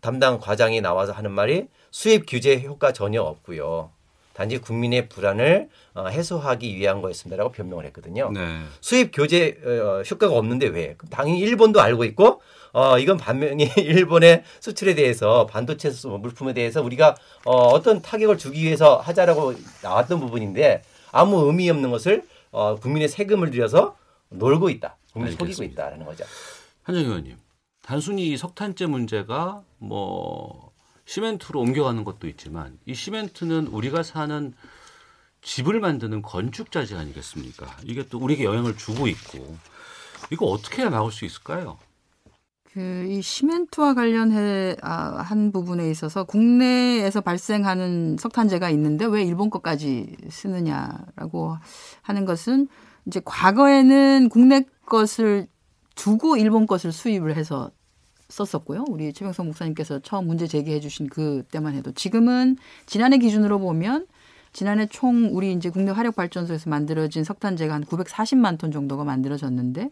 담당 과장이 나와서 하는 말이 수입 규제 효과 전혀 없고요. 단지 국민의 불안을 어, 해소하기 위한 거였습니다라고 변명을 했거든요. 네. 수입 규제 어, 효과가 없는데 왜? 당연히 일본도 알고 있고 어 이건 반면이 (laughs) 일본의 수출에 대해서 반도체 물품에 대해서 우리가 어 어떤 타격을 주기 위해서 하자라고 나왔던 부분인데 아무 의미 없는 것을 어 국민의 세금을 들여서 놀고 있다. 국민 속이고 있다라는 거죠. 한정 의원님, 단순히 석탄재 문제가 뭐 시멘트로 옮겨가는 것도 있지만 이 시멘트는 우리가 사는 집을 만드는 건축 자재 아니겠습니까? 이게 또 우리에게 영향을 주고 있고 이거 어떻게 해야 막을 수 있을까요? 그 이 시멘트와 관련해 아, 한 부분에 있어서 국내에서 발생하는 석탄재가 있는데 왜 일본 것까지 쓰느냐라고 하는 것은 이제 과거에는 국내 것을 두고 일본 것을 수입을 해서 썼었고요. 우리 최병성 목사님께서 처음 문제 제기해 주신 그때만 해도 지금은 지난해 기준으로 보면 지난해 총 우리 이제 국내 화력 발전소에서 만들어진 석탄재가 한 940만 톤 정도가 만들어졌는데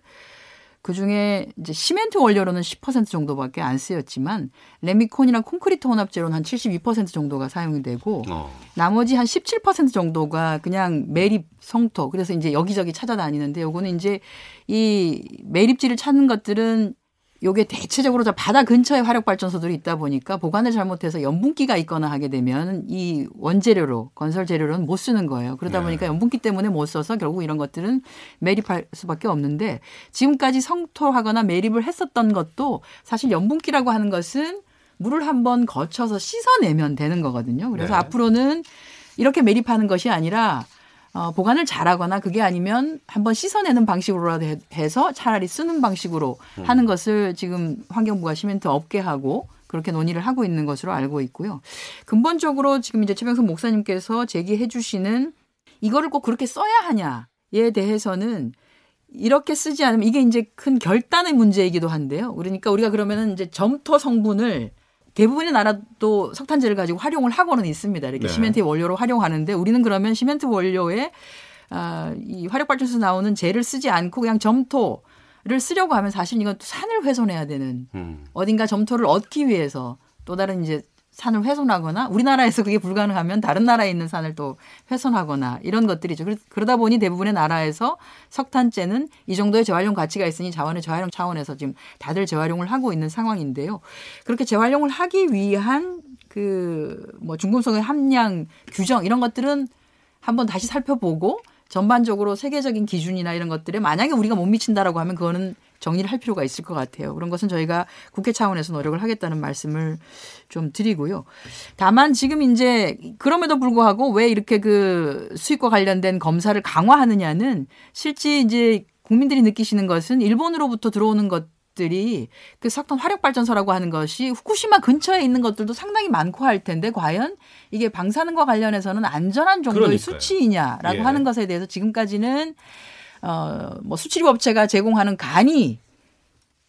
그 중에 이제 시멘트 원료로는 10% 정도밖에 안 쓰였지만 레미콘이랑 콘크리트 혼합재로는 한 72% 정도가 사용이 되고 어. 나머지 한 17% 정도가 그냥 매립 성토 그래서 이제 여기저기 찾아다니는데 요거는 이제 이 매립지를 찾는 것들은 요게 대체적으로 바다 근처에 화력 발전소들이 있다 보니까 보관을 잘못해서 염분기가 있거나 하게 되면 이 원재료로 건설 재료로는 못 쓰는 거예요. 그러다 네. 보니까 염분기 때문에 못 써서 결국 이런 것들은 매립할 수밖에 없는데 지금까지 성토하거나 매립을 했었던 것도 사실 염분기라고 하는 것은 물을 한번 거쳐서 씻어내면 되는 거거든요. 그래서 네. 앞으로는 이렇게 매립하는 것이 아니라 어, 보관을 잘하거나 그게 아니면 한번 씻어내는 방식으로라도 해 서 차라리 쓰는 방식으로 음. 하는 것을 지금 환경부가 시멘트 업계하고 그렇게 논의를 하고 있는 것으로 알고 있고요. 근본적으로 지금 이제 최병선 목사님께서 제기해 주시는 이거를 꼭 그렇게 써야 하냐에 대해서는 이렇게 쓰지 않으면 이게 이제 큰 결단의 문제이기도 한데요. 그러니까 우리가 그러면은 이제 점토 성분을 대부분의 나라도 석탄재를 가지고 활용을 하고는 있습니다. 이렇게 네. 시멘트 원료로 활용하는데 우리는 그러면 시멘트 원료에 아, 이 화력발전소 나오는 재를 쓰지 않고 그냥 점토 를 쓰려고 하면 사실 이건 또 산을 훼손해야 되는 음. 어딘가 점토를 얻기 위해서 또 다른 이제 산을 훼손하거나 우리나라에서 그게 불가능하면 다른 나라에 있는 산을 또 훼손하거나 이런 것들이죠. 그러다 보니 대부분의 나라에서 석탄재는 이 정도의 재활용 가치가 있으니 자원의 재활용 차원에서 지금 다들 재활용을 하고 있는 상황인데요. 그렇게 재활용을 하기 위한 그 뭐 중금속의 함량 규정 이런 것들은 한번 다시 살펴보고 전반적으로 세계적인 기준이나 이런 것들에 만약에 우리가 못 미친다라고 하면 그거는 정리를 할 필요가 있을 것 같아요. 그런 것은 저희가 국회 차원에서 노력을 하겠다는 말씀을 좀 드리고요. 다만 지금 이제 그럼에도 불구하고 왜 이렇게 그 수익과 관련된 검사를 강화하느냐는 실제 이제 국민들이 느끼시는 것은 일본으로부터 들어오는 것 들이 그 석탄 화력 발전소라고 하는 것이 후쿠시마 근처에 있는 것들도 상당히 많고 할 텐데 과연 이게 방사능과 관련해서는 안전한 정도의 그러니까요. 수치이냐라고 예. 하는 것에 대해서 지금까지는 어뭐 수출입 업체가 제공하는 간이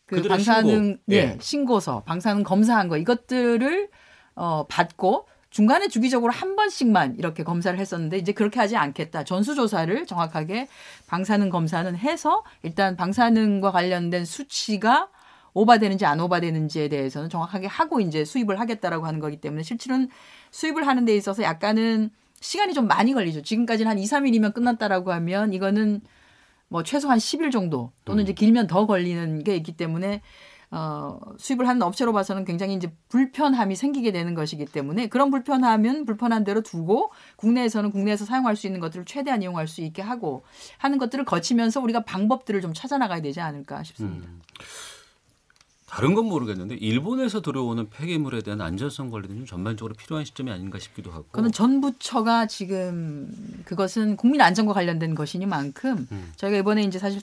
그 방사능 신고. 예. 예. 신고서 방사능 검사한 거 이것들을 어 받고 중간에 주기적으로 한 번씩만 이렇게 검사를 했었는데 이제 그렇게 하지 않겠다. 전수조사를 정확하게 방사능 검사는 해서 일단 방사능과 관련된 수치가 오바되는지 안 오바되는지에 대해서는 정확하게 하고 이제 수입을 하겠다라고 하는 거기 때문에 실질은 수입을 하는 데 있어서 약간은 시간이 좀 많이 걸리죠. 지금까지는 한 2, 3일이면 끝났다라고 하면 이거는 뭐 최소한 10일 정도 또는 이제 길면 더 걸리는 게 있기 때문에 어, 수입을 하는 업체로 봐서는 굉장히 이제 불편함이 생기게 되는 것이기 때문에 그런 불편함은 불편한 대로 두고 국내에서는 국내에서 사용할 수 있는 것들을 최대한 이용할 수 있게 하고 하는 것들을 거치면서 우리가 방법들을 좀 찾아 나가야 되지 않을까 싶습니다. 음. 다른 건 모르겠는데 일본에서 들어오는 폐기물에 대한 안전성 관리는 좀 전반적으로 필요한 시점이 아닌가 싶기도 하고. 그는 전 부처가 지금 그것은 국민 안전과 관련된 것이니만큼 음. 저희가 이번에 이제 사실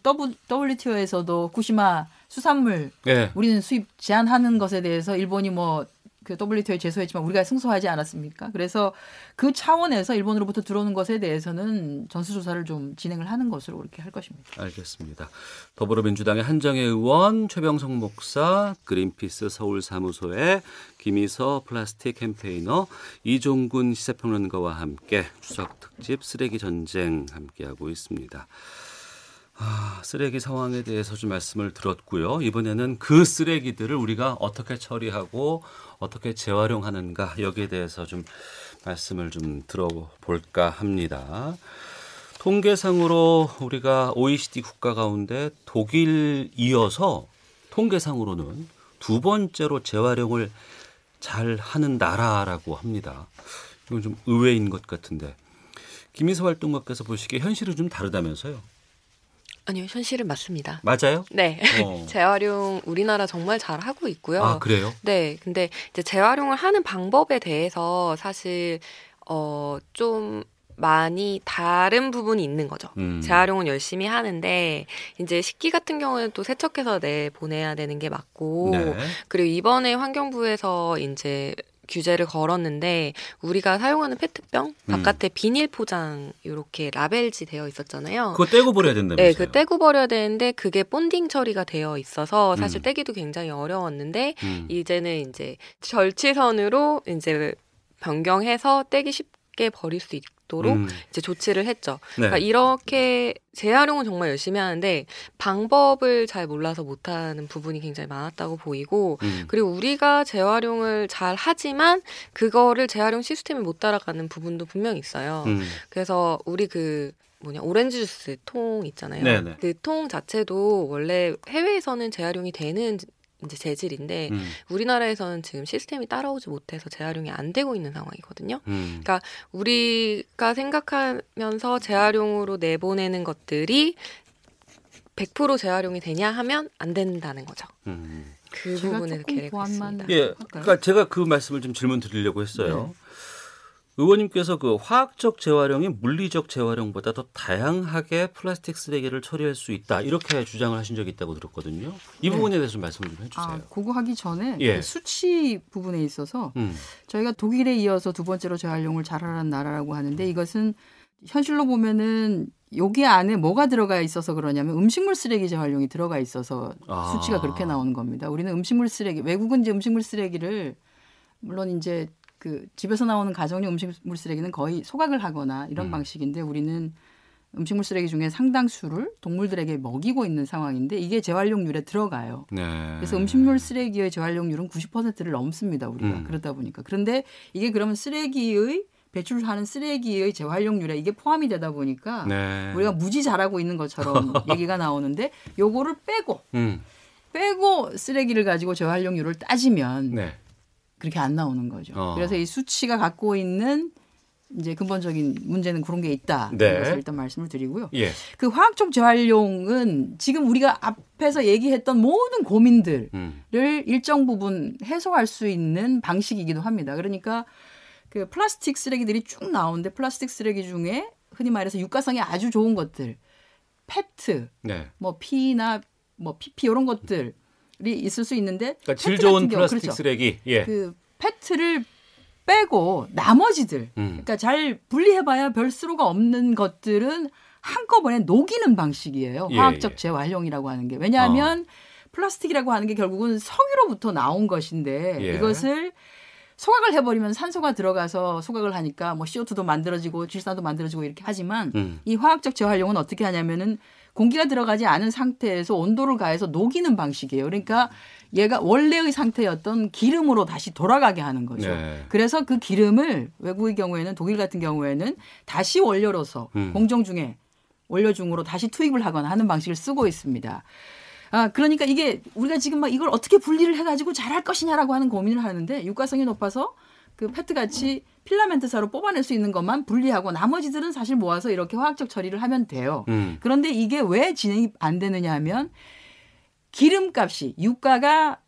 WTO에서도 후쿠시마 수산물 네. 우리는 수입 제한하는 것에 대해서 일본이 뭐 그 WTO에 제소했지만 우리가 승소하지 않았습니까? 그래서 그 차원에서 일본으로부터 들어오는 것에 대해서는 전수조사를 좀 진행을 하는 것으로 그렇게 할 것입니다. 알겠습니다. 더불어민주당의 한정혜 의원, 최병성 목사, 그린피스 서울 사무소의 김희서 플라스틱 캠페이너, 이종군 시사평론가와 함께 추석 특집 쓰레기 전쟁 함께하고 있습니다. 아, 쓰레기 상황에 대해서 좀 말씀을 들었고요. 이번에는 그 쓰레기들을 우리가 어떻게 처리하고 어떻게 재활용하는가 여기에 대해서 좀 말씀을 좀 들어볼까 합니다. 통계상으로 우리가 OECD 국가 가운데 독일 이어서 통계상으로는 두 번째로 재활용을 잘 하는 나라라고 합니다. 이건 좀 의외인 것 같은데 김희서 활동가께서 보시기에 현실은 좀 다르다면서요? 아니요, 현실은 맞습니다. 맞아요? 네. 어. (laughs) 재활용 우리나라 정말 잘 하고 있고요. 아, 그래요? 네. 근데 이제 재활용을 하는 방법에 대해서 사실 어 좀 많이 다른 부분이 있는 거죠. 음. 재활용은 열심히 하는데 이제 식기 같은 경우는 또 세척해서 내 보내야 되는 게 맞고 네. 그리고 이번에 환경부에서 이제 규제를 걸었는데 우리가 사용하는 페트병 음. 바깥에 음. 비닐 포장 이렇게 라벨지 되어 있었잖아요. 그거 떼고 버려야 된다면서요? 네, 그 떼고 버려야 되는데 그게 본딩 처리가 되어 있어서 사실 음. 떼기도 굉장히 어려웠는데 음. 이제는 이제 절치선으로 이제 변경해서 떼기 쉽게 버릴 수 있고 있도록 음. 이제 조치를 했죠. 네. 그러니까 이렇게 재활용은 정말 열심히 하는데 방법을 잘 몰라서 못하는 부분이 굉장히 많았다고 보이고 음. 그리고 우리가 재활용을 잘 하지만 그거를 재활용 시스템이 못 따라가는 부분도 분명히 있어요. 음. 그래서 우리 그 뭐냐 오렌지 주스 통 있잖아요. 그 통 자체도 원래 해외에서는 재활용이 되는 이제 재질인데 음. 우리나라에서는 지금 시스템이 따라오지 못해서 재활용이 안 되고 있는 상황이거든요. 음. 그러니까 우리가 생각하면서 재활용으로 내보내는 것들이 100% 재활용이 되냐 하면 안 된다는 거죠. 음. 그 부분을 계획했습니다. 예, 그러니까 제가 그 말씀을 좀 질문 드리려고 했어요. 네. 의원님께서 그 화학적 재활용이 물리적 재활용보다 더 다양하게 플라스틱 쓰레기를 처리할 수 있다 이렇게 주장을 하신 적이 있다고 들었거든요. 이 네. 부분에 대해서 말씀을 좀 해주세요. 아, 그거 하기 전에 예. 그 수치 부분에 있어서 음. 저희가 독일에 이어서 두 번째로 재활용을 잘하는 나라라고 하는데 이것은 현실로 보면은 여기 안에 뭐가 들어가 있어서 그러냐면 음식물 쓰레기 재활용이 들어가 있어서 아. 수치가 그렇게 나오는 겁니다. 우리는 음식물 쓰레기 외국은 이제 음식물 쓰레기를 물론 이제 그 집에서 나오는 가정용 음식물 쓰레기는 거의 소각을 하거나 이런 음. 방식인데 우리는 음식물 쓰레기 중에 상당수를 동물들에게 먹이고 있는 상황인데 이게 재활용률에 들어가요. 네. 그래서 음식물 쓰레기의 재활용률은 90%를 넘습니다. 우리가 음. 그러다 보니까 그런데 이게 그러면 쓰레기의 배출하는 쓰레기의 재활용률에 이게 포함이 되다 보니까 네. 우리가 무지 잘하고 있는 것처럼 (laughs) 얘기가 나오는데 요거를 빼고 음. 빼고 쓰레기를 가지고 재활용률을 따지면 네. 그렇게 안 나오는 거죠. 어. 그래서 이 수치가 갖고 있는 이제 근본적인 문제는 그런 게 있다. 네. 것을 일단 말씀을 드리고요. 예. 그 화학적 재활용은 지금 우리가 앞에서 얘기했던 모든 고민들을 음. 일정 부분 해소할 수 있는 방식이기도 합니다. 그러니까 그 플라스틱 쓰레기들이 쭉 나오는데 플라스틱 쓰레기 중에 흔히 말해서 유가성이 아주 좋은 것들, 페트, 네. 뭐 PE나 뭐 PP 이런 것들 있을 수 있는데 그러니까 질 좋은 플라스틱 그렇죠. 쓰레기 예. 그 페트를 빼고 나머지들 음. 그러니까 잘 분리해봐야 별 수로가 없는 것들은 한꺼번에 녹이는 방식이에요. 예, 화학적 예. 재활용이라고 하는 게 왜냐하면 어. 플라스틱이라고 하는 게 결국은 석유로부터 나온 것인데 예. 이것을 소각을 해버리면 산소가 들어가서 소각을 하니까 뭐 CO2도 만들어지고 질산도 만들어지고 이렇게 하지만 음. 이 화학적 재활용은 어떻게 하냐면은 공기가 들어가지 않은 상태에서 온도를 가해서 녹이는 방식이에요. 그러니까 얘가 원래의 상태였던 기름으로 다시 돌아가게 하는 거죠. 네. 그래서 그 기름을 외국의 경우에는 독일 같은 경우에는 다시 원료로서 음. 공정 중에 원료 중으로 다시 투입을 하거나 하는 방식을 쓰고 있습니다. 아, 그러니까 이게 우리가 지금 막 이걸 어떻게 분리를 해가지고 잘할 것이냐라고 하는 고민을 하는데 유가성이 높아서 그 페트 같이 필라멘트사로 뽑아낼 수 있는 것만 분리하고 나머지들은 사실 모아서 이렇게 화학적 처리를 하면 돼요. 음. 그런데 이게 왜 진행이 안 되느냐 하면 기름값이 유가가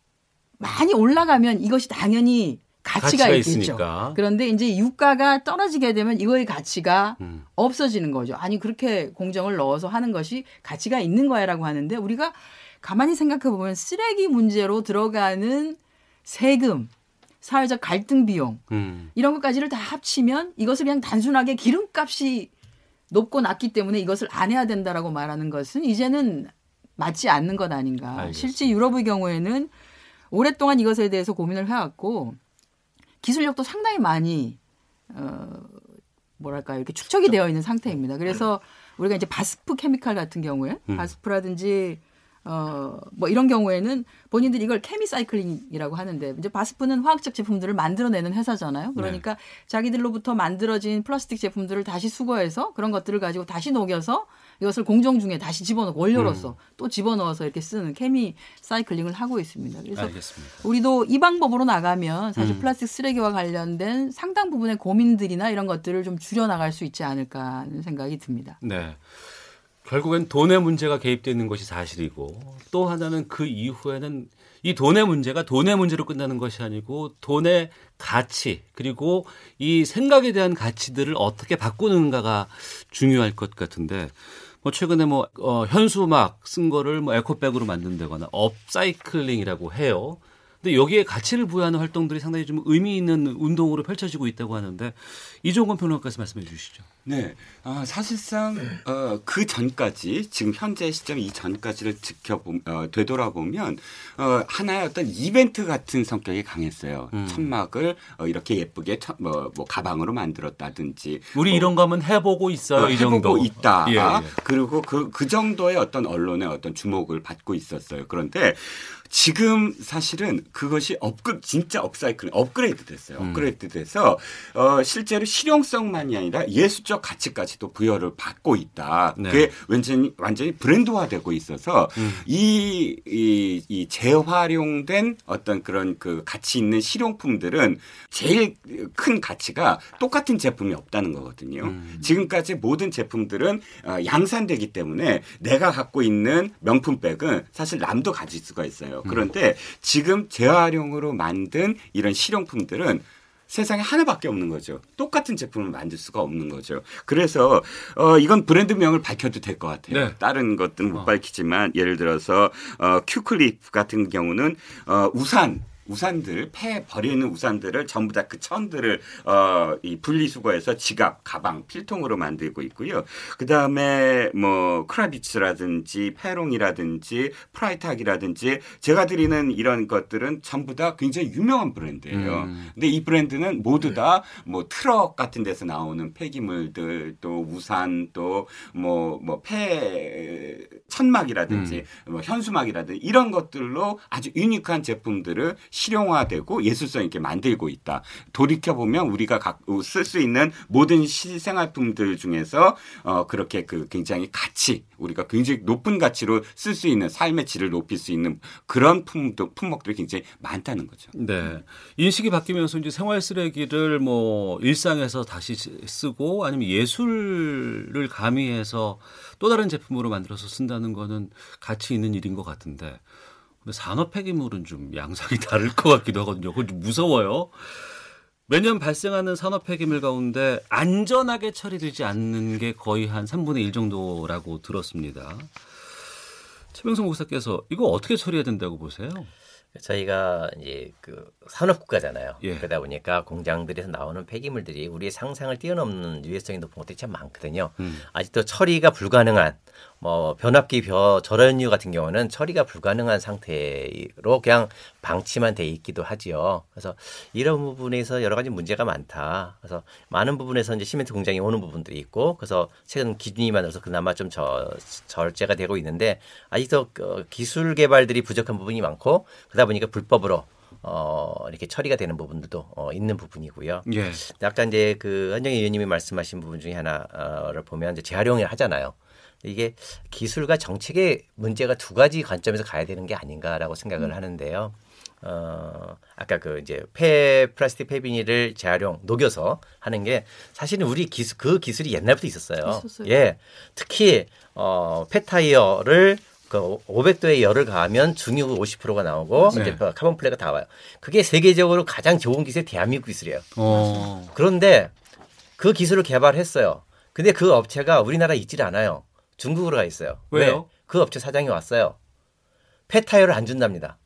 많이 올라가면 이것이 당연히 가치가, 가치가 있겠죠. 있으니까. 그런데 이제 유가가 떨어지게 되면 이거의 가치가 음. 없어지는 거죠. 아니 그렇게 공정을 넣어서 하는 것이 가치가 있는 거야라고 하는데 우리가 가만히 생각해 보면 쓰레기 문제로 들어가는 세금 사회적 갈등 비용 음. 이런 것까지를 다 합치면 이것을 그냥 단순하게 기름값이 높고 낮기 때문에 이것을 안 해야 된다라고 말하는 것은 이제는 맞지 않는 것 아닌가. 알겠습니다. 실제 유럽의 경우에는 오랫동안 이것에 대해서 고민을 해왔고 기술력도 상당히 많이 어, 뭐랄까 이렇게 축적이 되어 있는 상태입니다. 그래서 우리가 이제 바스프 케미칼 같은 경우에 음. 바스프라든지 어, 뭐 이런 경우에는 본인들이 이걸 케미 사이클링이라고 하는데 이제 바스프는 화학적 제품들을 만들어내는 회사잖아요. 그러니까 네. 자기들로부터 만들어진 플라스틱 제품들을 다시 수거해서 그런 것들을 가지고 다시 녹여서 이것을 공정 중에 다시 집어넣고 원료로서 음. 또 집어넣어서 이렇게 쓰는 케미 사이클링을 하고 있습니다. 그래서 알겠습니다. 우리도 이 방법으로 나가면 사실 음. 플라스틱 쓰레기와 관련된 상당 부분의 고민들이나 이런 것들을 좀 줄여 나갈 수 있지 않을까 하는 생각이 듭니다. 네. 결국엔 돈의 문제가 개입되는 것이 사실이고 또 하나는 그 이후에는 이 돈의 문제가 돈의 문제로 끝나는 것이 아니고 돈의 가치 그리고 이 생각에 대한 가치들을 어떻게 바꾸는가가 중요할 것 같은데 뭐 최근에 뭐 어, 현수막 쓴 거를 뭐 에코백으로 만든다거나 업사이클링이라고 해요. 근데 여기에 가치를 부여하는 활동들이 상당히 좀 의미 있는 운동으로 펼쳐지고 있다고 하는데 이종건 평론가께서 말씀해 주시죠. 네, 아, 사실상 어, 그 전까지 지금 현재 시점 이 전까지를 지켜보 어, 되돌아보면 어, 하나의 어떤 이벤트 같은 성격이 강했어요. 음. 천막을 어, 이렇게 예쁘게 천, 뭐, 뭐 가방으로 만들었다든지 우리 뭐, 이런 거 한번 해보고 있어요. 어, 이 정도 해보고 있다. 예, 예. 그리고 그그 그 정도의 어떤 언론의 어떤 주목을 받고 있었어요. 그런데 지금 사실은 그것이 업그 진짜 업사이클 업그레이드 됐어요. 음. 업그레이드 돼서 어 실제로 실용성만이 아니라 예술적 가치까지도 부여를 받고 있다. 네. 그게 완전히 완전히 브랜드화되고 있어서 음. 이, 이, 이 재활용된 어떤 그런 그 가치 있는 실용품들은 제일 큰 가치가 똑같은 제품이 없다는 거거든요. 음. 지금까지 모든 제품들은 어, 양산되기 때문에 내가 갖고 있는 명품 백은 사실 남도 가질 수가 있어요. 음. 그런데 지금 재활용으로 만든 이런 실용품들은 세상에 하나밖에 없는 거죠. 똑같은 제품을 만들 수가 없는 거죠. 그래서 어 이건 브랜드명을 밝혀도 될 것 같아요. 네. 다른 것들은 못 어. 밝히지만 예를 들어서 어 큐클립 같은 경우는 어 우산 우산들 폐 버리는 우산들을 전부 다 그 천들을 어 이 분리수거해서 지갑, 가방, 필통으로 만들고 있고요. 그 다음에 뭐 크라비츠라든지 페롱이라든지 프라이탁이라든지 제가 드리는 이런 것들은 전부 다 굉장히 유명한 브랜드예요. 음. 근데 이 브랜드는 모두 다 뭐 트럭 같은 데서 나오는 폐기물들 또 우산 또 뭐 뭐폐 천막이라든지 음. 뭐 현수막이라든지 이런 것들로 아주 유니크한 제품들을 실용화되고 예술성 있게 만들고 있다. 돌이켜 보면 우리가 쓸 수 있는 모든 실생활품들 중에서 어 그렇게 그 굉장히 가치 우리가 굉장히 높은 가치로 쓸 수 있는 삶의 질을 높일 수 있는 그런 품도 품목들이 굉장히 많다는 거죠. 네. 인식이 바뀌면서 이제 생활 쓰레기를 뭐 일상에서 다시 쓰고 아니면 예술을 가미해서 또 다른 제품으로 만들어서 쓴다는 거는 가치 있는 일인 것 같은데 산업 폐기물은 좀 양상이 (laughs) 다를 것 같기도 하거든요. 그건 좀 무서워요. 매년 발생하는 산업 폐기물 가운데 안전하게 처리되지 않는 게 거의 한 3분의 1 정도라고 들었습니다. 최병성 목사께서 이거 어떻게 처리해야 된다고 보세요? 저희가 이제 그 산업 국가잖아요. 예. 그러다 보니까 공장들에서 나오는 폐기물들이 우리의 상상을 뛰어넘는 유해성이 높은 것들이 참 많거든요. 음. 아직도 처리가 불가능한 뭐 변압기 벼 절연유 같은 경우는 처리가 불가능한 상태로 그냥 방치만 돼 있기도 하지요. 그래서 이런 부분에서 여러 가지 문제가 많다. 그래서 많은 부분에서 이제 시멘트 공장이 오는 부분들이 있고 그래서 최근 기준이 만들어서 그나마 좀 저, 절제가 되고 있는데 아직도 그 기술 개발들이 부족한 부분이 많고 그러다 보니까 불법으로 어, 이렇게 처리가 되는 부분들도 어, 있는 부분이고요. 예. 아까 이제 그 한정희 의원님이 말씀하신 부분 중에 하나를 보면 이제 재활용을 하잖아요. 이게 기술과 정책의 문제가 두 가지 관점에서 가야 되는 게 아닌가라고 생각을 음. 하는데요. 어, 아까 그 이제 폐 플라스틱 폐비닐을 재활용 녹여서 하는 게 사실은 우리 기술 그 기술이 옛날부터 있었어요. 있었어요. 예. 특히 어, 폐 타이어를 그 500도의 열을 가하면 중유 50%가 나오고 네. 이제 carbon black이 나와요. 그게 세계적으로 가장 좋은 기술이 대한민국 기술이에요. 어. 그런데 그 기술을 개발했어요. 근데 그 업체가 우리나라에 있질 않아요. 중국으로 가 있어요. 왜요? 왜? 그 업체 사장이 왔어요. 폐타이어를 안 준답니다.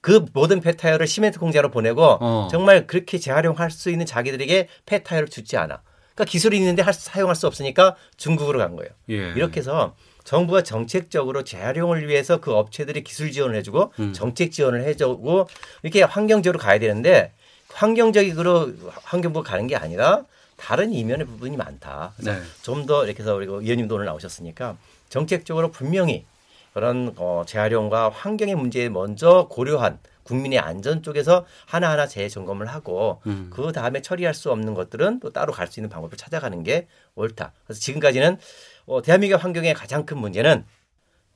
그 모든 폐타이어를 시멘트 공장으로 보내고 어. 정말 그렇게 재활용할 수 있는 자기들에게 폐타이어를 주지 않아. 그러니까 기술이 있는데 할, 사용할 수 없으니까 중국으로 간 거예요. 예. 이렇게 해서 정부가 정책적으로 재활용을 위해서 그 업체들이 기술 지원을 해주고 음. 정책 지원을 해주고 이렇게 환경적으로 가야 되는데 환경적으로 환경부가 가는 게 아니라 다른 이면의 부분이 많다. 네. 좀더 이렇게 해서 우리 의원님도 오늘 나오셨으니까 정책적으로 분명히 그런 어, 재활용과 환경의 문제에 먼저 고려한 국민의 안전 쪽에서 하나하나 재점검을 하고 음. 그 다음에 처리할 수 없는 것들은 또 따로 갈 수 있는 방법을 찾아가는 게 옳다. 그래서 지금까지는 어, 대한민국 환경의 가장 큰 문제는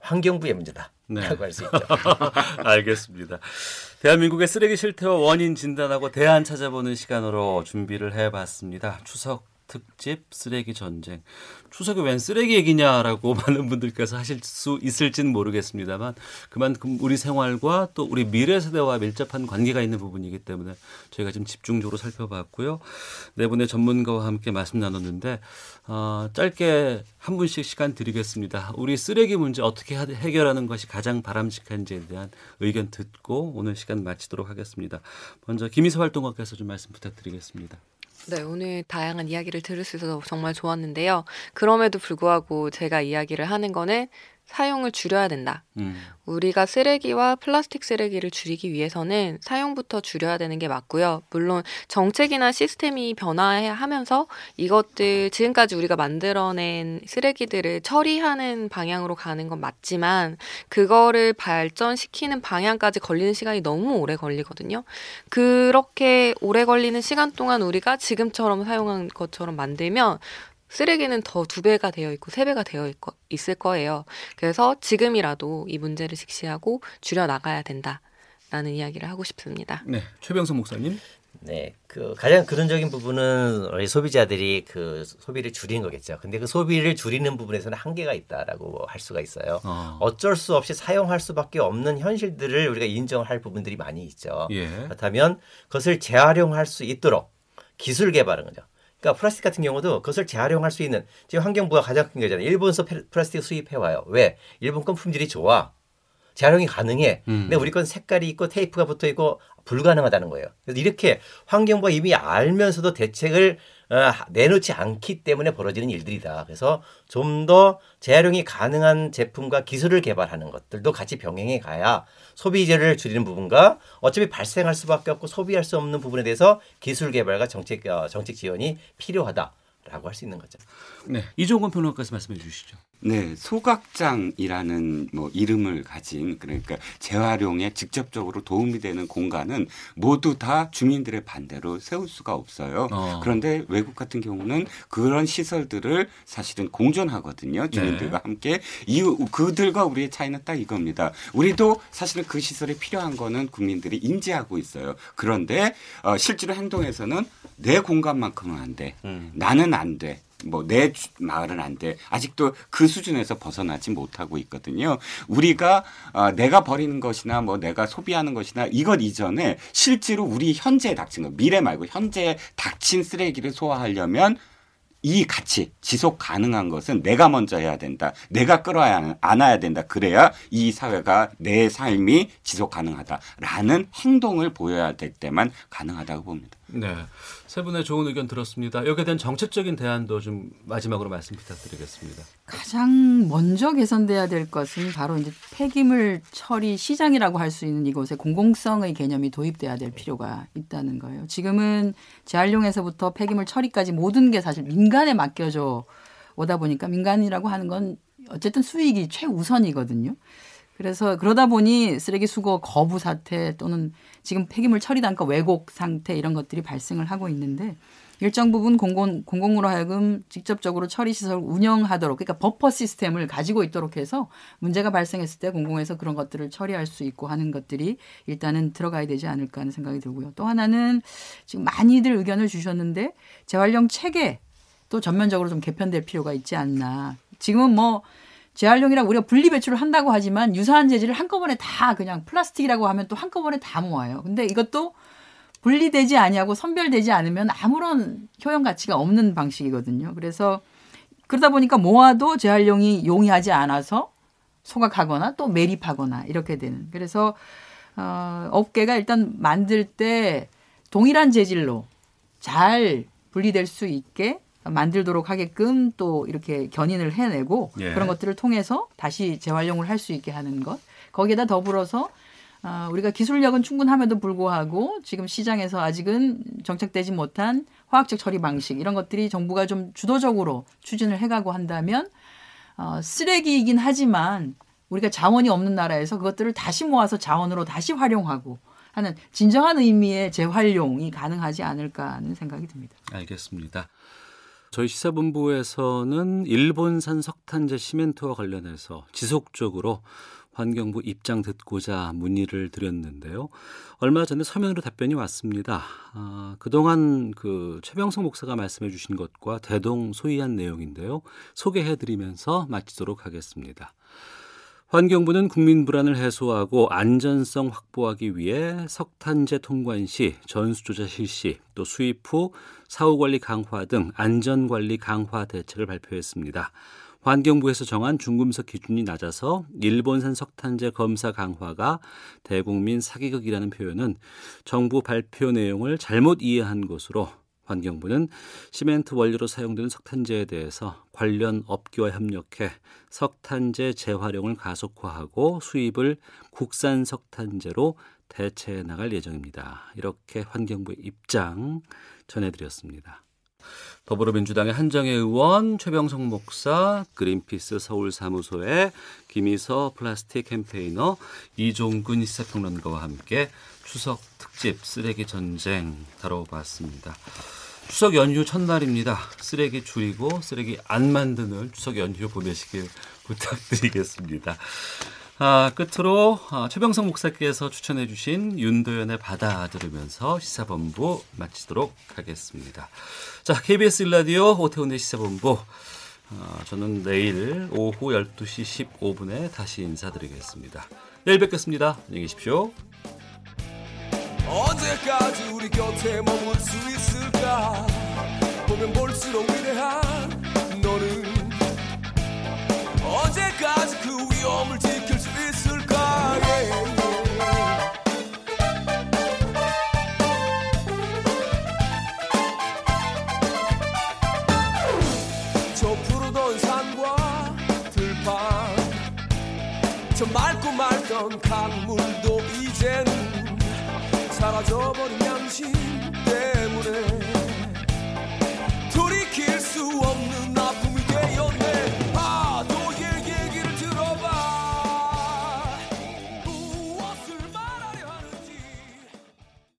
환경부의 문제다. 네. 라고 할수 있죠. (laughs) 알겠습니다. 대한민국의 쓰레기 실태와 원인 진단하고 대안 찾아보는 시간으로 준비를 해봤습니다. 추석 특집 쓰레기 전쟁. 추석에 웬 쓰레기 얘기냐라고 (laughs) 많은 분들께서 하실 수 있을지는 모르겠습니다만 그만큼 우리 생활과 또 우리 미래 세대와 밀접한 관계가 있는 부분이기 때문에 저희가 좀 집중적으로 살펴봤고요. 네 분의 전문가와 함께 말씀 나눴는데 어, 짧게 한 분씩 시간 드리겠습니다. 우리 쓰레기 문제 어떻게 해결하는 것이 가장 바람직한지에 대한 의견 듣고 오늘 시간 마치도록 하겠습니다. 먼저 김희서 활동가께서 좀 말씀 부탁드리겠습니다. 네, 오늘 다양한 이야기를 들을 수 있어서 정말 좋았는데요. 그럼에도 불구하고 제가 이야기를 하는 거는 사용을 줄여야 된다. 음. 우리가 쓰레기와 플라스틱 쓰레기를 줄이기 위해서는 사용부터 줄여야 되는 게 맞고요. 물론 정책이나 시스템이 변화하면서 이것들 지금까지 우리가 만들어낸 쓰레기들을 처리하는 방향으로 가는 건 맞지만 그거를 발전시키는 방향까지 걸리는 시간이 너무 오래 걸리거든요. 그렇게 오래 걸리는 시간 동안 우리가 지금처럼 사용한 것처럼 만들면 쓰레기는 더 두 배가 되어 있고 세 배가 되어 있고, 있을 거예요. 그래서 지금이라도 이 문제를 직시하고 줄여 나가야 된다라는 이야기를 하고 싶습니다. 네, 최병선 목사님. 네, 그 가장 근원적인 부분은 우리 소비자들이 그 소비를 줄이는 거겠죠. 근데 그 소비를 줄이는 부분에서는 한계가 있다라고 할 수가 있어요. 어. 어쩔 수 없이 사용할 수밖에 없는 현실들을 우리가 인정할 부분들이 많이 있죠. 예. 그렇다면 그것을 재활용할 수 있도록 기술 개발은 거죠. 그러니까 플라스틱 같은 경우도 그것을 재활용할 수 있는 지금 환경부가 가장 큰 거잖아요. 일본서 플라스틱 수입해 와요. 왜? 일본 건 품질이 좋아. 재활용이 가능해. 음. 근데 우리 건 색깔이 있고 테이프가 붙어 있고 불가능하다는 거예요. 그래서 이렇게 환경부가 이미 알면서도 대책을 어, 내놓지 않기 때문에 벌어지는 일들이다. 그래서 좀 더 재활용이 가능한 제품과 기술을 개발하는 것들도 같이 병행해 가야 소비재를 줄이는 부분과 어차피 발생할 수밖에 없고 소비할 수 없는 부분에 대해서 기술 개발과 정책 어, 정책 지원이 필요하다라고 할 수 있는 거죠. 네, 이종건 평론가께서 말씀해 주시죠. 네, 소각장이라는 뭐 이름을 가진 그러니까 재활용에 직접적으로 도움이 되는 공간은 모두 다 주민들의 반대로 세울 수가 없어요. 어. 그런데 외국 같은 경우는 그런 시설들을 사실은 공존하거든요. 주민들과 네. 함께 이 그들과 우리의 차이는 딱 이겁니다. 우리도 사실은 그 시설이 필요한 거는 국민들이 인지하고 있어요. 그런데 어, 실제로 행동에서는 내 공간만큼은 안 돼. 음. 나는 안 돼. 뭐내 마을은 안 돼. 아직도 그 수준에서 벗어나지 못하고 있거든요. 우리가 어, 내가 버리는 것이나 뭐 내가 소비하는 것이나 이것 이전에 실제로 우리 현재에 닥친 것, 미래 말고 현재에 닥친 쓰레기를 소화하려면 이 가치 지속 가능한 것은 내가 먼저 해야 된다. 내가 끌어야 안아야 된다. 그래야 이 사회가 내 삶이 지속 가능하다라는 행동을 보여야 될 때만 가능하다고 봅니다. 네. 세 분의 좋은 의견 들었습니다. 여기에 대한 정책적인 대안도 좀 마지막으로 말씀 부탁드리겠습니다. 가장 먼저 개선돼야 될 것은 바로 이제 폐기물 처리 시장이라고 할 수 있는 이곳에 공공성의 개념이 도입돼야 될 필요가 있다는 거예요. 지금은 재활용에서부터 폐기물 처리까지 모든 게 사실 민간에 맡겨져 오다 보니까 민간이라고 하는 건 어쨌든 수익이 최우선이거든요. 그래서 그러다 보니 쓰레기 수거 거부 사태 또는 지금 폐기물 처리 단가 왜곡 상태 이런 것들이 발생을 하고 있는데 일정 부분 공공 공공으로 하여금 직접적으로 처리 시설 운영하도록 그러니까 버퍼 시스템을 가지고 있도록 해서 문제가 발생했을 때 공공에서 그런 것들을 처리할 수 있고 하는 것들이 일단은 들어가야 되지 않을까 하는 생각이 들고요. 또 하나는 지금 많이들 의견을 주셨는데 재활용 체계 또 전면적으로 좀 개편될 필요가 있지 않나. 지금은 뭐 재활용이라 우리가 분리 배출을 한다고 하지만 유사한 재질을 한꺼번에 다 그냥 플라스틱이라고 하면 또 한꺼번에 다 모아요. 근데 이것도 분리되지 아니하고 선별되지 않으면 아무런 효용 가치가 없는 방식이거든요. 그래서 그러다 보니까 모아도 재활용이 용이하지 않아서 소각하거나 또 매립하거나 이렇게 되는. 그래서 어 업계가 일단 만들 때 동일한 재질로 잘 분리될 수 있게 만들도록 하게끔 또 이렇게 견인을 해내고 예. 그런 것들을 통해서 다시 재활용을 할 수 있게 하는 것 거기에다 더불어서 어, 우리가 기술력은 충분함에도 불구하고 지금 시장에서 아직은 정착되지 못한 화학적 처리 방식 이런 것들이 정부가 좀 주도적으로 추진을 해가고 한다면 어, 쓰레기이긴 하지만 우리가 자원이 없는 나라에서 그것들을 다시 모아서 자원으로 다시 활용하고 하는 진정한 의미의 재활용이 가능하지 않을까 하는 생각이 듭니다. 알겠습니다. 저희 시사본부에서는 일본산 석탄제 시멘트와 관련해서 지속적으로 환경부 입장 듣고자 문의를 드렸는데요. 얼마 전에 서면으로 답변이 왔습니다. 아, 그동안 그 최병성 목사가 말씀해 주신 것과 대동 소이한 내용인데요. 소개해 드리면서 마치도록 하겠습니다. 환경부는 국민 불안을 해소하고 안전성 확보하기 위해 석탄재 통관 시 전수조사 실시, 또 수입 후 사후 관리 강화 등 안전 관리 강화 대책을 발표했습니다. 환경부에서 정한 중금속 기준이 낮아서 일본산 석탄재 검사 강화가 대국민 사기극이라는 표현은 정부 발표 내용을 잘못 이해한 것으로 환경부는 시멘트 원료로 사용되는 석탄재에 대해서 관련 업계와 협력해 석탄재 재활용을 가속화하고 수입을 국산 석탄재로 대체해 나갈 예정입니다. 이렇게 환경부의 입장 전해드렸습니다. 더불어민주당의 한정혜 의원, 최병성 목사, 그린피스 서울사무소의 김희서 플라스틱 캠페이너, 이종근 시사평론가와 함께 추석 특집 쓰레기 전쟁 다뤄봤습니다. 추석 연휴 첫날입니다. 쓰레기 줄이고 쓰레기 안 만드는 추석 연휴 보내시길 (laughs) 부탁드리겠습니다. 아, 끝으로 아, 최병성 목사께서 추천해 주신 윤도현의 바다 들으면서 시사본부 마치도록 하겠습니다. 자, KBS 일라디오 오태훈의 시사본부 아, 저는 내일 오후 12시 15분에 다시 인사드리겠습니다. 내일 뵙겠습니다. 안녕히 계십시오. 언제까지 우리 곁에 머물 수 있을까? 보면 볼수록 위대한 너는 언제까지 그 위험을 지킬 수 있을까? yeah, yeah. 저 푸르던 산과 들판 저 맑고 맑던 강물도 사라져버린 양심 때문에 돌이킬 수 없는 아픔.